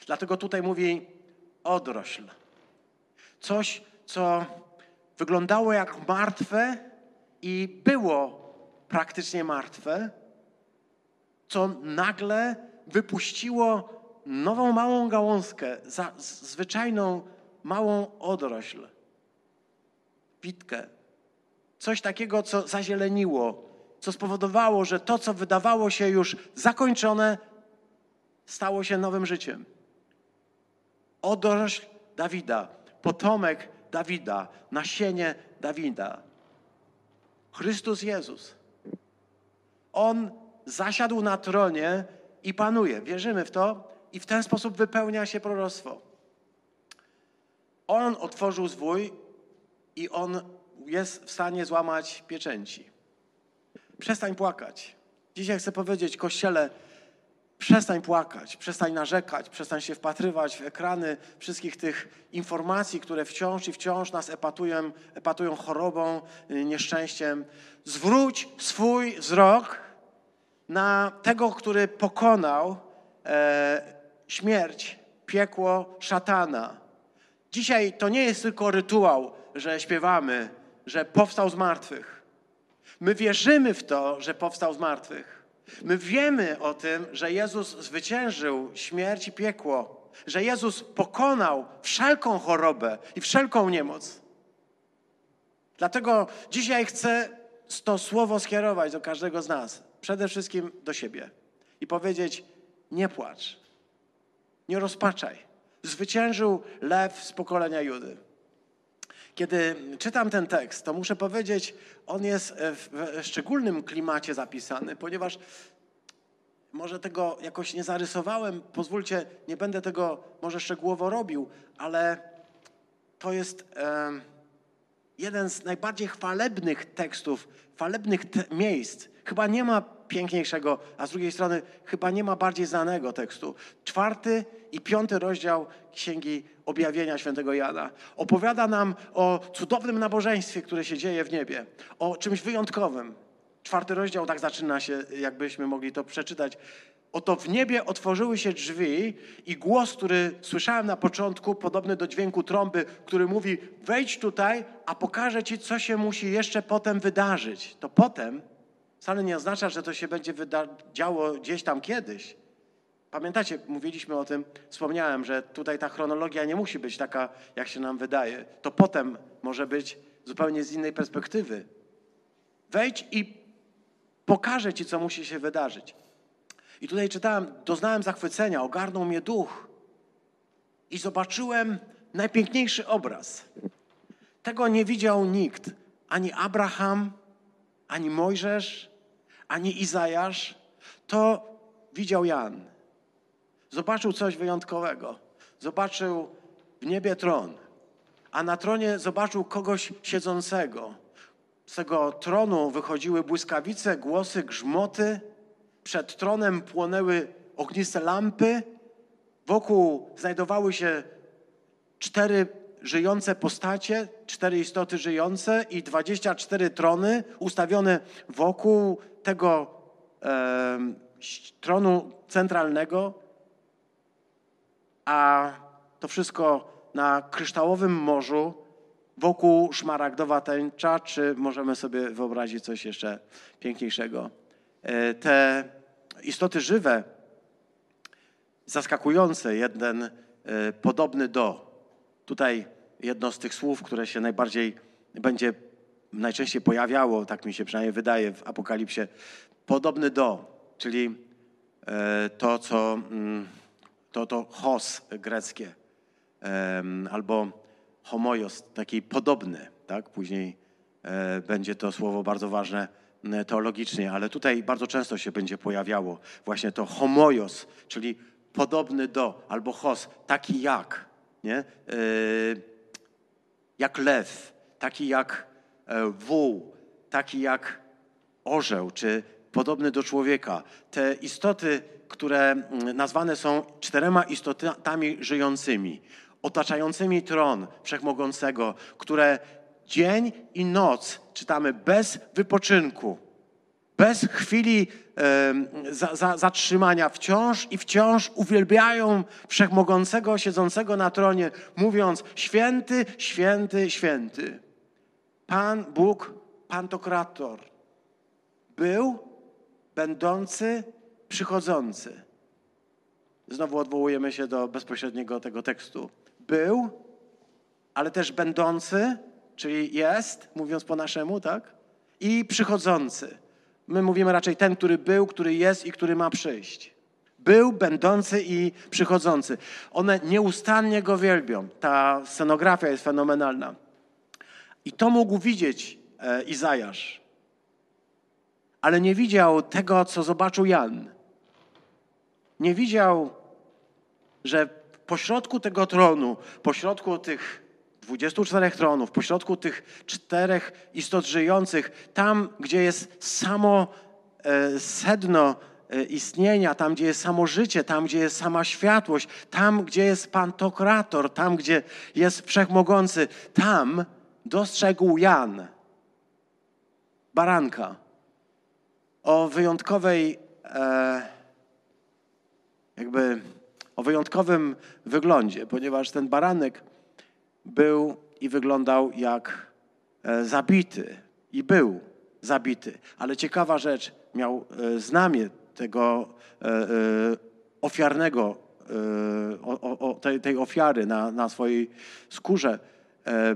Dlatego tutaj mówi odrośl. Coś, co wyglądało jak martwe i było praktycznie martwe, co nagle wypuściło nową małą gałązkę, za, zwyczajną małą odrośl, pitkę. Coś takiego, co zazieleniło, co spowodowało, że to, co wydawało się już zakończone, stało się nowym życiem. Odrośl Dawida, potomek Dawida, nasienie Dawida. Chrystus Jezus. On zasiadł na tronie i panuje. Wierzymy w to i w ten sposób wypełnia się proroctwo. On otworzył zwój i on jest w stanie złamać pieczęci. Przestań płakać. Dzisiaj chcę powiedzieć Kościele, przestań płakać, przestań narzekać, przestań się wpatrywać w ekrany wszystkich tych informacji, które wciąż i wciąż nas epatują, epatują chorobą, nieszczęściem. Zwróć swój wzrok na tego, który pokonał e, śmierć, piekło, szatana. Dzisiaj to nie jest tylko rytuał, że śpiewamy, że powstał z martwych. My wierzymy w to, że powstał z martwych. My wiemy o tym, że Jezus zwyciężył śmierć i piekło, że Jezus pokonał wszelką chorobę i wszelką niemoc. Dlatego dzisiaj chcę to słowo skierować do każdego z nas, przede wszystkim do siebie i powiedzieć: nie płacz, nie rozpaczaj. Zwyciężył lew z pokolenia Judy. Kiedy czytam ten tekst, to muszę powiedzieć, on jest w szczególnym klimacie zapisany, ponieważ może tego jakoś nie zarysowałem, pozwólcie, nie będę tego może szczegółowo robił, ale to jest e, jeden z najbardziej chwalebnych tekstów, chwalebnych te miejsc. Chyba nie ma piękniejszego, a z drugiej strony chyba nie ma bardziej znanego tekstu. Czwarty i piąty rozdział Księgi Objawienia Świętego Jana opowiada nam o cudownym nabożeństwie, które się dzieje w niebie, o czymś wyjątkowym. Czwarty rozdział tak zaczyna się, jakbyśmy mogli to przeczytać. Oto w niebie otworzyły się drzwi i głos, który słyszałem na początku, podobny do dźwięku trąby, który mówi: Wejdź tutaj, a pokażę ci, co się musi jeszcze potem wydarzyć. To potem wcale nie oznacza, że to się będzie działo gdzieś tam kiedyś. Pamiętacie, mówiliśmy o tym, wspomniałem, że tutaj ta chronologia nie musi być taka, jak się nam wydaje. To potem może być zupełnie z innej perspektywy. Wejdź i pokażę ci, co musi się wydarzyć. I tutaj czytałem, doznałem zachwycenia, ogarnął mnie duch i zobaczyłem najpiękniejszy obraz. Tego nie widział nikt, ani Abraham, ani Mojżesz, ani Izajasz. To widział Jan. Zobaczył coś wyjątkowego. Zobaczył w niebie tron, a na tronie zobaczył kogoś siedzącego. Z tego tronu wychodziły błyskawice, głosy, grzmoty przed tronem płonęły ogniste lampy, wokół znajdowały się cztery żyjące postacie, cztery istoty żyjące i dwadzieścia cztery trony ustawione wokół tego e, tronu centralnego, a to wszystko na kryształowym morzu, wokół szmaragdowa tęcza, czy możemy sobie wyobrazić coś jeszcze piękniejszego. E, te istoty żywe, zaskakujące, jeden e, podobny do. Tutaj jedno z tych słów, które się najbardziej będzie najczęściej pojawiało, tak mi się przynajmniej wydaje w Apokalipsie, podobny do, czyli e, to, co mm, to, to hos greckie, albo homojos, taki podobny, tak? Później będzie to słowo bardzo ważne E, teologicznie, ale tutaj bardzo często się będzie pojawiało właśnie to homojos, czyli podobny do, albo hos, taki jak, nie? E, jak lew, taki jak e, wół, taki jak orzeł, czy podobny do człowieka. Te istoty, które mm, nazwane są czterema istotami żyjącymi, otaczającymi tron Wszechmogącego, które dzień i noc czytamy bez wypoczynku, bez chwili za, za, zatrzymania, wciąż i wciąż uwielbiają wszechmogącego, siedzącego na tronie, mówiąc: Święty, święty, święty. Pan Bóg, Pantokrator, był, będący, przychodzący. Znowu odwołujemy się do bezpośredniego tego tekstu. Był, ale też będący, czyli jest, mówiąc po naszemu, tak? I przychodzący. My mówimy raczej ten, który był, który jest i który ma przyjść. Był, będący i przychodzący. One nieustannie go wielbią. Ta scenografia jest fenomenalna. I to mógł widzieć e, Izajasz. Ale nie widział tego, co zobaczył Jan. Nie widział, że pośrodku tego tronu, pośrodku tych 24 tronów, pośrodku tych czterech istot żyjących, tam, gdzie jest samo e, sedno e, istnienia, tam, gdzie jest samo życie, tam, gdzie jest sama światłość, tam, gdzie jest Pantokrator, tam, gdzie jest Wszechmogący, tam dostrzegł Jan baranka o wyjątkowej, e, jakby o wyjątkowym wyglądzie, ponieważ ten baranek był i wyglądał jak e, zabity. I był zabity. Ale ciekawa rzecz, miał e, znamię tego ofiarnego, tej, tej ofiary na, na swojej skórze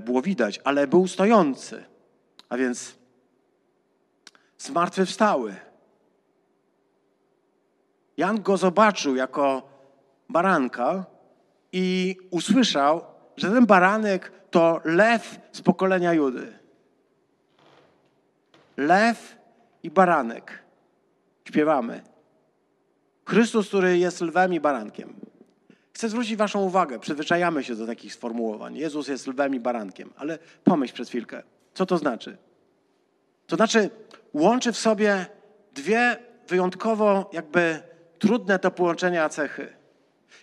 było widać, ale był stojący. A więc zmartwychwstały. Jan go zobaczył jako baranka i usłyszał, że ten baranek to lew z pokolenia Judy. Lew i baranek. Śpiewamy. Chrystus, który jest lwem i barankiem. Chcę zwrócić Waszą uwagę, przyzwyczajamy się do takich sformułowań. Jezus jest lwem i barankiem, ale pomyśl przez chwilkę, co to znaczy? To znaczy, łączy w sobie dwie wyjątkowo jakby trudne do połączenia cechy.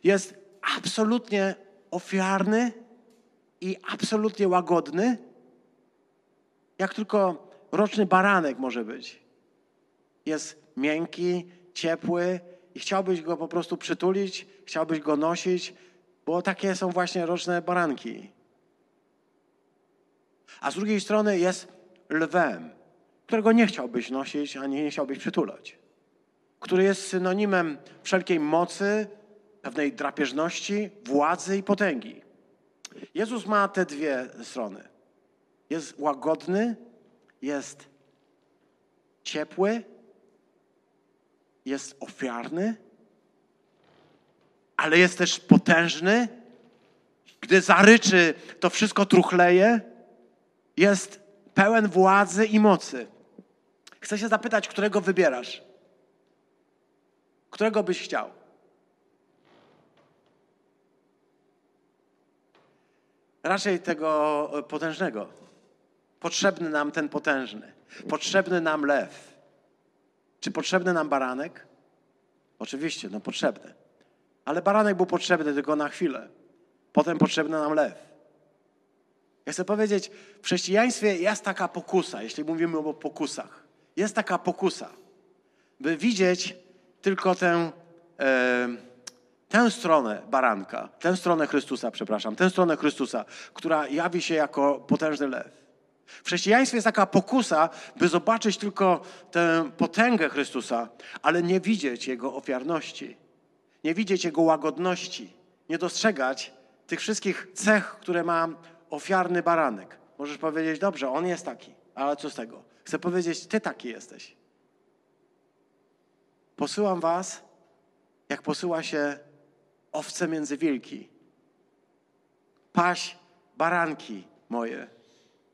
Jest absolutnie ofiarny i absolutnie łagodny, jak tylko roczny baranek może być. Jest miękki, ciepły i chciałbyś go po prostu przytulić, chciałbyś go nosić, bo takie są właśnie roczne baranki. A z drugiej strony jest lwem, którego nie chciałbyś nosić, ani nie chciałbyś przytulać. Który jest synonimem wszelkiej mocy, pewnej drapieżności, władzy i potęgi. Jezus ma te dwie strony. Jest łagodny, jest ciepły, jest ofiarny, ale jest też potężny. Gdy zaryczy, to wszystko truchleje. Jest pełen władzy i mocy. Chcę się zapytać, którego wybierasz? Którego byś chciał? Raczej tego potężnego. Potrzebny nam ten potężny. Potrzebny nam lew. Czy potrzebny nam baranek? Oczywiście, no potrzebny. Ale baranek był potrzebny tylko na chwilę. Potem potrzebny nam lew. Ja chcę powiedzieć, w chrześcijaństwie jest taka pokusa, jeśli mówimy o pokusach. Jest taka pokusa, by widzieć tylko tę, e, tę stronę baranka, tę stronę Chrystusa, przepraszam, tę stronę Chrystusa, która jawi się jako potężny lew. W chrześcijaństwie jest taka pokusa, by zobaczyć tylko tę potęgę Chrystusa, ale nie widzieć Jego ofiarności, nie widzieć Jego łagodności, nie dostrzegać tych wszystkich cech, które ma ofiarny baranek. Możesz powiedzieć, dobrze, on jest taki, ale co z tego? Chcę powiedzieć, ty taki jesteś. Posyłam was, jak posyła się owce między wilki. Paś baranki moje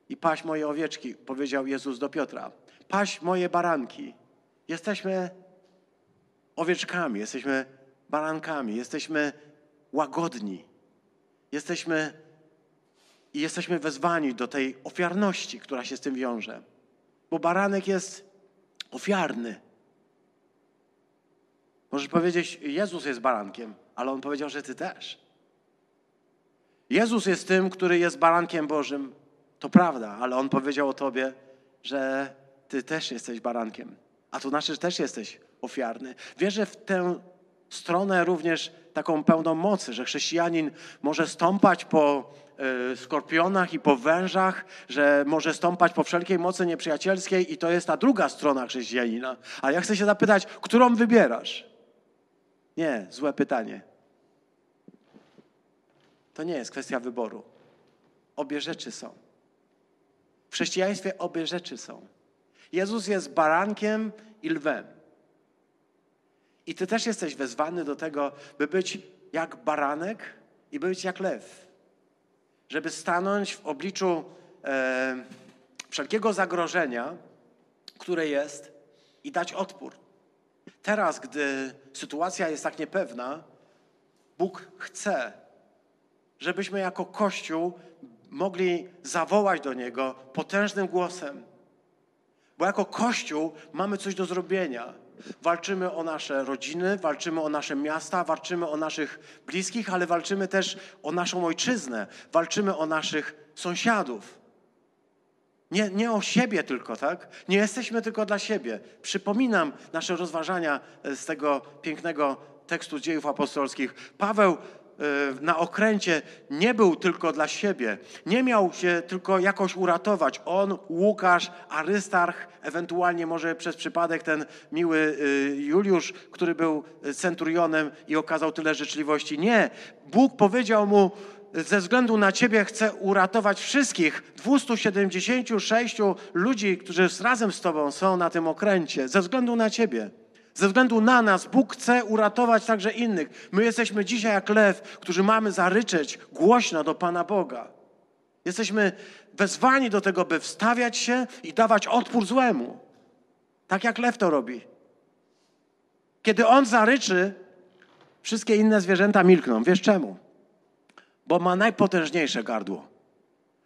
i paś moje owieczki, powiedział Jezus do Piotra. Paś moje baranki. Jesteśmy owieczkami, jesteśmy barankami, jesteśmy łagodni. Jesteśmy i jesteśmy wezwani do tej ofiarności, która się z tym wiąże. Bo baranek jest ofiarny. Możesz powiedzieć, Jezus jest barankiem, ale on powiedział, że ty też. Jezus jest tym, który jest barankiem Bożym. To prawda, ale on powiedział o tobie, że ty też jesteś barankiem. A to znaczy, że też jesteś ofiarny. Wierzę w tę stronę również taką pełną mocy, że chrześcijanin może stąpać po y, skorpionach i po wężach, że może stąpać po wszelkiej mocy nieprzyjacielskiej i to jest ta druga strona chrześcijanina. A ja chcę się zapytać, którą wybierasz? Nie, złe pytanie. To nie jest kwestia wyboru. Obie rzeczy są. W chrześcijaństwie obie rzeczy są. Jezus jest barankiem i lwem. I ty też jesteś wezwany do tego, by być jak baranek i być jak lew. Żeby stanąć w obliczu e, wszelkiego zagrożenia, które jest, i dać odpór. Teraz, gdy sytuacja jest tak niepewna, Bóg chce, żebyśmy jako Kościół mogli zawołać do Niego potężnym głosem. Bo jako Kościół mamy coś do zrobienia. Walczymy o nasze rodziny, walczymy o nasze miasta, walczymy o naszych bliskich, ale walczymy też o naszą ojczyznę, walczymy o naszych sąsiadów. Nie, nie o siebie tylko, tak? Nie jesteśmy tylko dla siebie. Przypominam nasze rozważania z tego pięknego tekstu dziejów apostolskich. Paweł na okręcie nie był tylko dla siebie, nie miał się tylko jakoś uratować. On, Łukasz, Arystarch, ewentualnie może przez przypadek ten miły y, Juliusz, który był centurionem i okazał tyle życzliwości. Nie, Bóg powiedział mu, ze względu na Ciebie chcę uratować wszystkich 276 ludzi, którzy razem z Tobą są na tym okręcie. Ze względu na Ciebie. Ze względu na nas Bóg chce uratować także innych. My jesteśmy dzisiaj jak lew, którzy mamy zaryczeć głośno do Pana Boga. Jesteśmy wezwani do tego, by wstawiać się i dawać odpór złemu. Tak jak lew to robi. Kiedy on zaryczy, wszystkie inne zwierzęta milkną. Wiesz czemu? Bo ma najpotężniejsze gardło.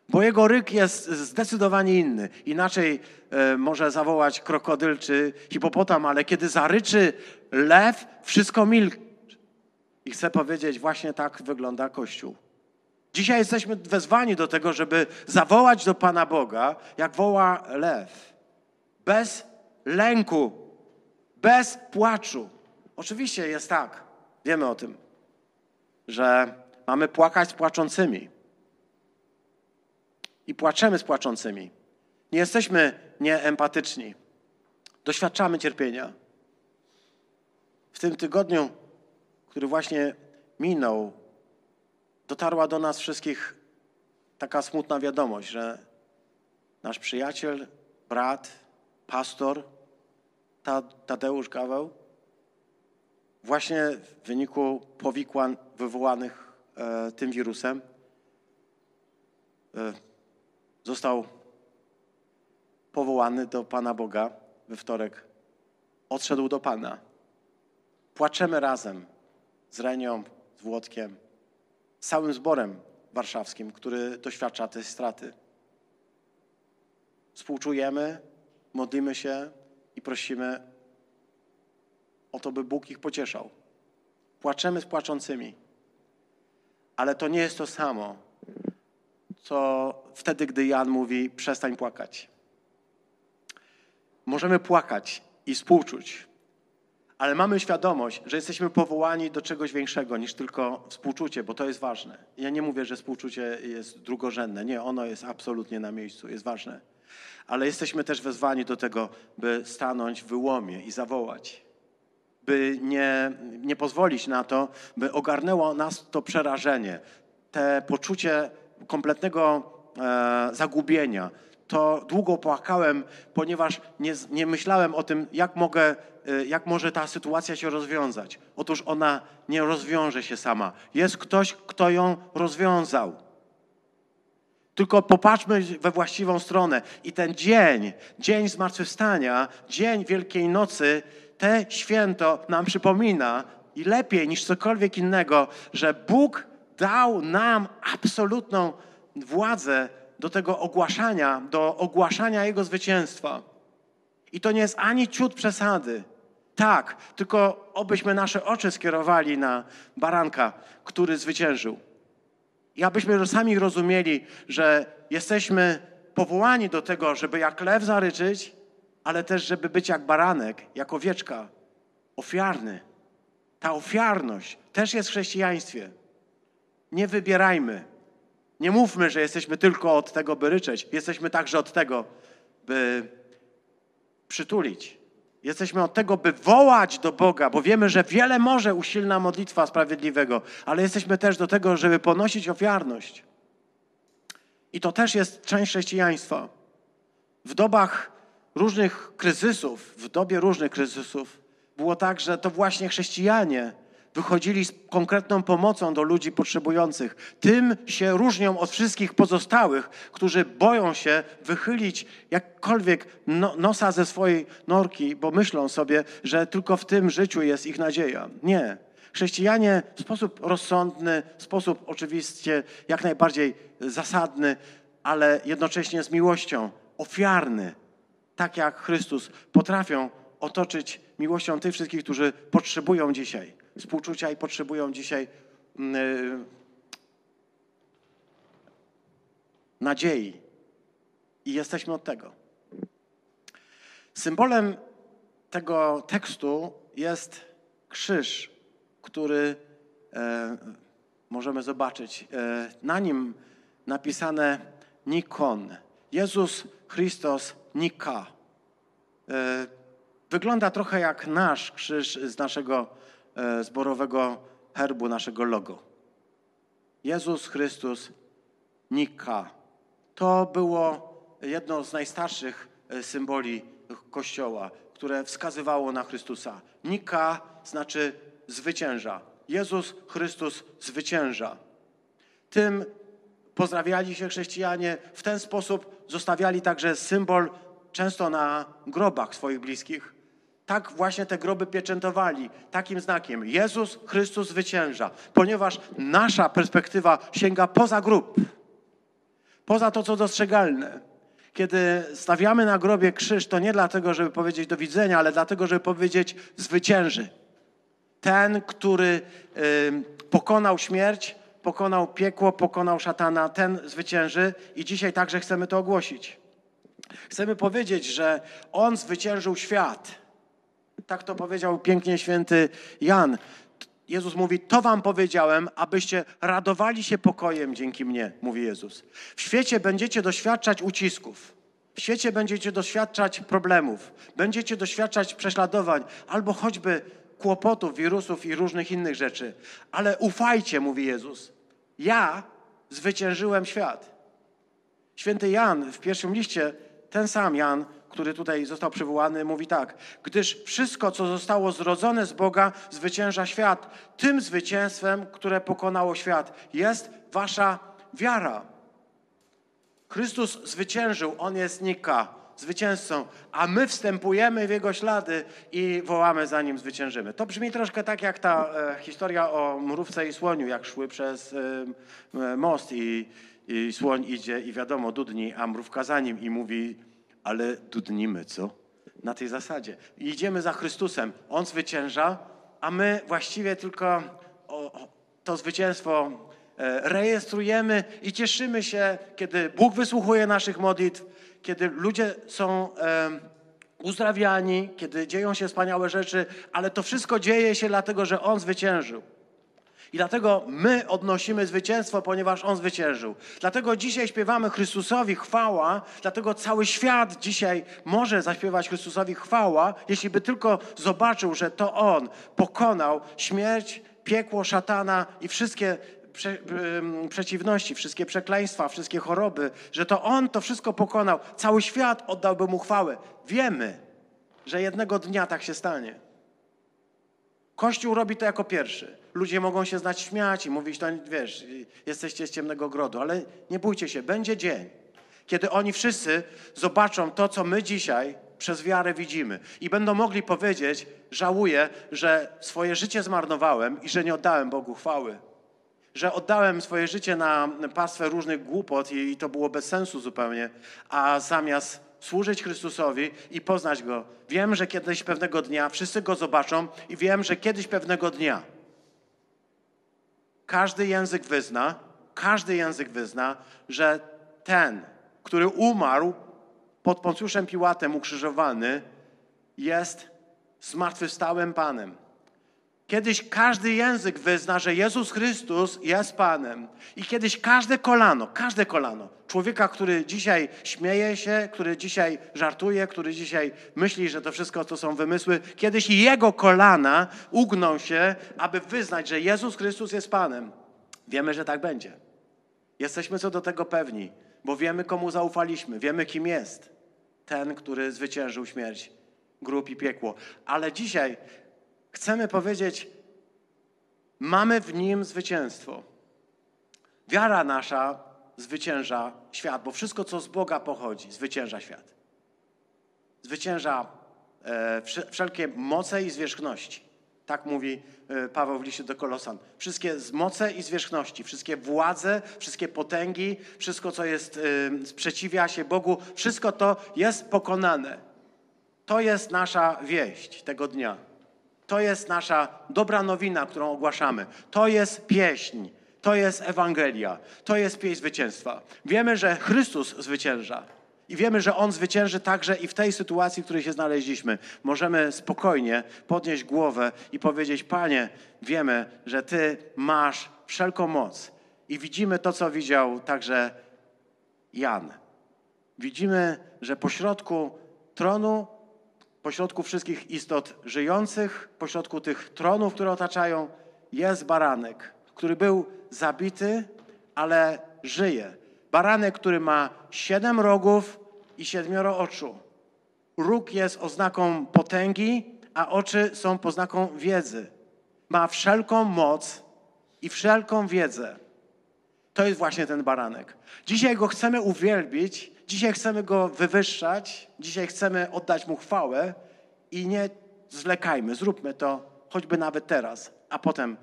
Bo jego ryk jest zdecydowanie inny. Inaczej e, może zawołać krokodyl czy hipopotam, ale kiedy zaryczy lew, wszystko milczy. I chcę powiedzieć, właśnie tak wygląda Kościół. Dzisiaj jesteśmy wezwani do tego, żeby zawołać do Pana Boga, jak woła lew. Bez lęku, bez płaczu. Oczywiście jest tak, wiemy o tym, że mamy płakać z płaczącymi i płaczemy z płaczącymi. Nie jesteśmy nieempatyczni. Doświadczamy cierpienia. W tym tygodniu, który właśnie minął, dotarła do nas wszystkich taka smutna wiadomość, że nasz przyjaciel, brat, pastor Tadeusz Gaweł właśnie w wyniku powikłań wywołanych e, tym wirusem e, został powołany do Pana Boga we wtorek. Odszedł do Pana. Płaczemy razem z Renią, z Włodkiem, z całym zborem warszawskim, który doświadcza tej straty. Współczujemy, modlimy się i prosimy o to, by Bóg ich pocieszał. Płaczemy z płaczącymi. Ale to nie jest to samo, co wtedy, gdy Jan mówi: przestań płakać. Możemy płakać i współczuć, ale mamy świadomość, że jesteśmy powołani do czegoś większego niż tylko współczucie, bo to jest ważne. Ja nie mówię, że współczucie jest drugorzędne. Nie, ono jest absolutnie na miejscu, jest ważne. Ale jesteśmy też wezwani do tego, by stanąć w wyłomie i zawołać. By nie, nie pozwolić na to, by ogarnęło nas to przerażenie, te poczucie kompletnego e, zagubienia. To długo płakałem, ponieważ nie, nie myślałem o tym, jak, mogę, e, jak może ta sytuacja się rozwiązać. Otóż ona nie rozwiąże się sama. Jest ktoś, kto ją rozwiązał. Tylko popatrzmy we właściwą stronę. I ten dzień, dzień zmartwychwstania, dzień Wielkiej Nocy, te święto nam przypomina i lepiej niż cokolwiek innego, że Bóg dał nam absolutną władzę do tego ogłaszania, do ogłaszania Jego zwycięstwa. I to nie jest ani ciut przesady. Tak, tylko obyśmy nasze oczy skierowali na baranka, który zwyciężył. I abyśmy sami rozumieli, że jesteśmy powołani do tego, żeby jak lew zaryczyć, ale też, żeby być jak baranek, jak owieczka, ofiarny. Ta ofiarność też jest w chrześcijaństwie. Nie wybierajmy. Nie mówmy, że jesteśmy tylko od tego, by ryczeć. Jesteśmy także od tego, by przytulić. Jesteśmy od tego, by wołać do Boga, bo wiemy, że wiele może usilna modlitwa sprawiedliwego, ale jesteśmy też do tego, żeby ponosić ofiarność. I to też jest część chrześcijaństwa. W dobach różnych kryzysów, w dobie różnych kryzysów, było tak, że to właśnie chrześcijanie wychodzili z konkretną pomocą do ludzi potrzebujących. Tym się różnią od wszystkich pozostałych, którzy boją się wychylić jakkolwiek no, nosa ze swojej norki, bo myślą sobie, że tylko w tym życiu jest ich nadzieja. Nie. Chrześcijanie w sposób rozsądny, w sposób oczywiście jak najbardziej zasadny, ale jednocześnie z miłością, ofiarny, tak jak Chrystus, potrafią otoczyć miłością tych wszystkich, którzy potrzebują dzisiaj współczucia i potrzebują dzisiaj mm, y, nadziei. I jesteśmy od tego. Symbolem tego tekstu jest krzyż, który e, możemy zobaczyć. E, Na nim napisane Nikon. Jezus Chrystus Nika. E, Wygląda trochę jak nasz krzyż z naszego e, zborowego herbu, naszego logo. Jezus Chrystus Nika. To było jedno z najstarszych e, symboli Kościoła, które wskazywało na Chrystusa. Nika znaczy zwycięża. Jezus Chrystus zwycięża. Tym pozdrawiali się chrześcijanie, w ten sposób zostawiali także symbol często na grobach swoich bliskich. Tak właśnie te groby pieczętowali, takim znakiem. Jezus Chrystus zwycięża, ponieważ nasza perspektywa sięga poza grób, poza to, co dostrzegalne. Kiedy stawiamy na grobie krzyż, to nie dlatego, żeby powiedzieć do widzenia, ale dlatego, żeby powiedzieć zwycięży. Ten, który y, pokonał śmierć, pokonał piekło, pokonał szatana, ten zwycięży i dzisiaj także chcemy to ogłosić. Chcemy powiedzieć, że On zwyciężył świat. Tak to powiedział pięknie święty Jan. Jezus mówi: To wam powiedziałem, abyście radowali się pokojem dzięki mnie, mówi Jezus. W świecie będziecie doświadczać ucisków. W świecie będziecie doświadczać problemów, będziecie doświadczać prześladowań albo choćby kłopotów, wirusów i różnych innych rzeczy. Ale ufajcie, mówi Jezus. Ja zwyciężyłem świat. Święty Jan w pierwszym liście, ten sam Jan, który tutaj został przywołany, mówi tak: Gdyż wszystko, co zostało zrodzone z Boga, zwycięża świat. Tym zwycięstwem, które pokonało świat, jest wasza wiara. Chrystus zwyciężył, On jest Nika, zwycięzcą, a my wstępujemy w Jego ślady i wołamy za Nim zwyciężymy. To brzmi troszkę tak jak ta e, historia o mrówce i słoniu, jak szły przez e, most i, i słoń idzie i wiadomo, dudni, a mrówka za nim i mówi, ale dudnimy, co? Na tej zasadzie. Idziemy za Chrystusem. On zwycięża, a my właściwie tylko to zwycięstwo e, rejestrujemy i cieszymy się, kiedy Bóg wysłuchuje naszych modlitw, kiedy ludzie są e, uzdrawiani, kiedy dzieją się wspaniałe rzeczy, ale to wszystko dzieje się dlatego, że On zwyciężył. I dlatego my odnosimy zwycięstwo, ponieważ On zwyciężył. Dlatego dzisiaj śpiewamy Chrystusowi chwała, dlatego cały świat dzisiaj może zaśpiewać Chrystusowi chwała, jeśli by tylko zobaczył, że to On pokonał śmierć, piekło, szatana i wszystkie prze, przeciwności, wszystkie przekleństwa, wszystkie choroby, że to On to wszystko pokonał. Cały świat oddałby Mu chwałę. Wiemy, że jednego dnia tak się stanie. Kościół robi to jako pierwszy. Ludzie mogą się znać śmiać i mówić, to wiesz, jesteście z ciemnego grodu, ale nie bójcie się, będzie dzień, kiedy oni wszyscy zobaczą to, co my dzisiaj przez wiarę widzimy i będą mogli powiedzieć, żałuję, że swoje życie zmarnowałem i że nie oddałem Bogu chwały. Że oddałem swoje życie na pastwę różnych głupot i to było bez sensu zupełnie, a zamiast służyć Chrystusowi i poznać Go. Wiem, że kiedyś pewnego dnia wszyscy Go zobaczą i wiem, że kiedyś pewnego dnia każdy język wyzna, każdy język wyzna, że ten, który umarł pod Poncjuszem Piłatem ukrzyżowany, jest zmartwychwstałym Panem. Kiedyś każdy język wyzna, że Jezus Chrystus jest Panem. I kiedyś każde kolano, każde kolano, człowieka, który dzisiaj śmieje się, który dzisiaj żartuje, który dzisiaj myśli, że to wszystko to są wymysły, kiedyś jego kolana ugną się, aby wyznać, że Jezus Chrystus jest Panem. Wiemy, że tak będzie. Jesteśmy co do tego pewni, bo wiemy, komu zaufaliśmy, wiemy, kim jest ten, który zwyciężył śmierć, grób i piekło. Ale dzisiaj chcemy powiedzieć, mamy w nim zwycięstwo. Wiara nasza zwycięża świat, bo wszystko, co z Boga pochodzi, zwycięża świat. Zwycięża e, wszelkie moce i zwierzchności. Tak mówi e, Paweł w liście do Kolosan. Wszystkie moce i zwierzchności, wszystkie władze, wszystkie potęgi, wszystko, co jest, e, sprzeciwia się Bogu, wszystko to jest pokonane. To jest nasza wieść tego dnia. To jest nasza dobra nowina, którą ogłaszamy. To jest pieśń, to jest Ewangelia, to jest pieśń zwycięstwa. Wiemy, że Chrystus zwycięża. I wiemy, że On zwycięży także i w tej sytuacji, w której się znaleźliśmy. Możemy spokojnie podnieść głowę i powiedzieć: Panie, wiemy, że Ty masz wszelką moc. I widzimy to, co widział także Jan. Widzimy, że pośrodku tronu, pośrodku wszystkich istot żyjących, pośrodku tych tronów, które otaczają, jest baranek, który był zabity, ale żyje. Baranek, który ma siedem rogów i siedmioro oczu. Róg jest oznaką potęgi, a oczy są poznaką wiedzy. Ma wszelką moc i wszelką wiedzę. To jest właśnie ten baranek. Dzisiaj go chcemy uwielbić, dzisiaj chcemy go wywyższać, dzisiaj chcemy oddać mu chwałę i nie zwlekajmy, zróbmy to choćby nawet teraz, a potem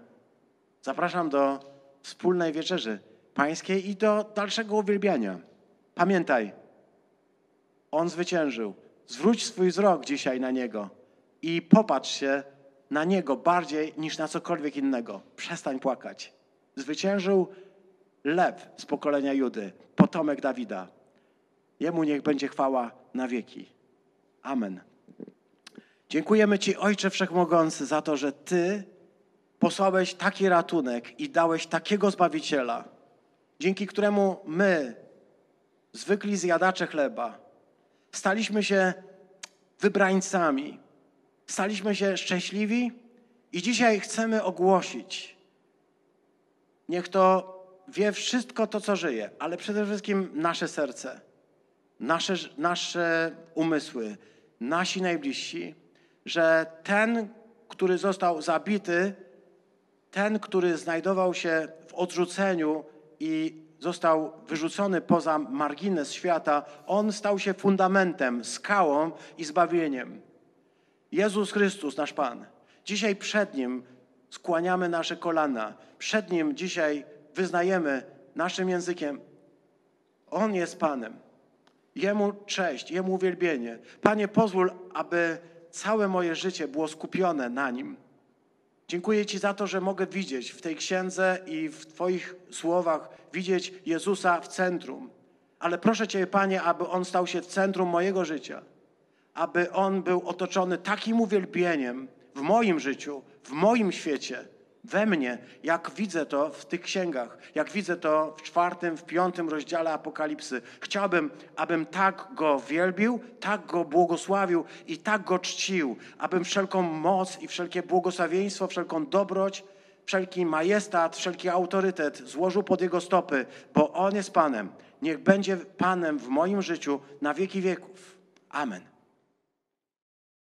zapraszam do wspólnej wieczerzy pańskiej i do dalszego uwielbiania. Pamiętaj, on zwyciężył. Zwróć swój wzrok dzisiaj na niego i popatrz się na niego bardziej niż na cokolwiek innego. Przestań płakać. Zwyciężył lew z pokolenia Judy, potomek Dawida. Jemu niech będzie chwała na wieki. Amen. Dziękujemy Ci, Ojcze Wszechmogący, za to, że Ty posłałeś taki ratunek i dałeś takiego Zbawiciela, dzięki któremu my, zwykli zjadacze chleba, staliśmy się wybrańcami, staliśmy się szczęśliwi i dzisiaj chcemy ogłosić, niech to wie wszystko to, co żyje, ale przede wszystkim nasze serce, nasze, nasze umysły, nasi najbliżsi, że ten, który został zabity, ten, który znajdował się w odrzuceniu i został wyrzucony poza margines świata, on stał się fundamentem, skałą i zbawieniem. Jezus Chrystus, nasz Pan. Dzisiaj przed Nim skłaniamy nasze kolana. Przed Nim dzisiaj wyznajemy naszym językiem. On jest Panem. Jemu cześć, Jemu uwielbienie. Panie, pozwól, aby całe moje życie było skupione na Nim. Dziękuję Ci za to, że mogę widzieć w tej księdze i w Twoich słowach, widzieć Jezusa w centrum. Ale proszę Cię, Panie, aby On stał się w centrum mojego życia. Aby On był otoczony takim uwielbieniem w moim życiu, w moim świecie, we mnie, jak widzę to w tych księgach, jak widzę to w czwartym, w piątym rozdziale Apokalipsy. Chciałbym, abym tak Go wielbił, tak Go błogosławił i tak Go czcił, abym wszelką moc i wszelkie błogosławieństwo, wszelką dobroć, wszelki majestat, wszelki autorytet złożył pod Jego stopy, bo On jest Panem. Niech będzie Panem w moim życiu na wieki wieków. Amen.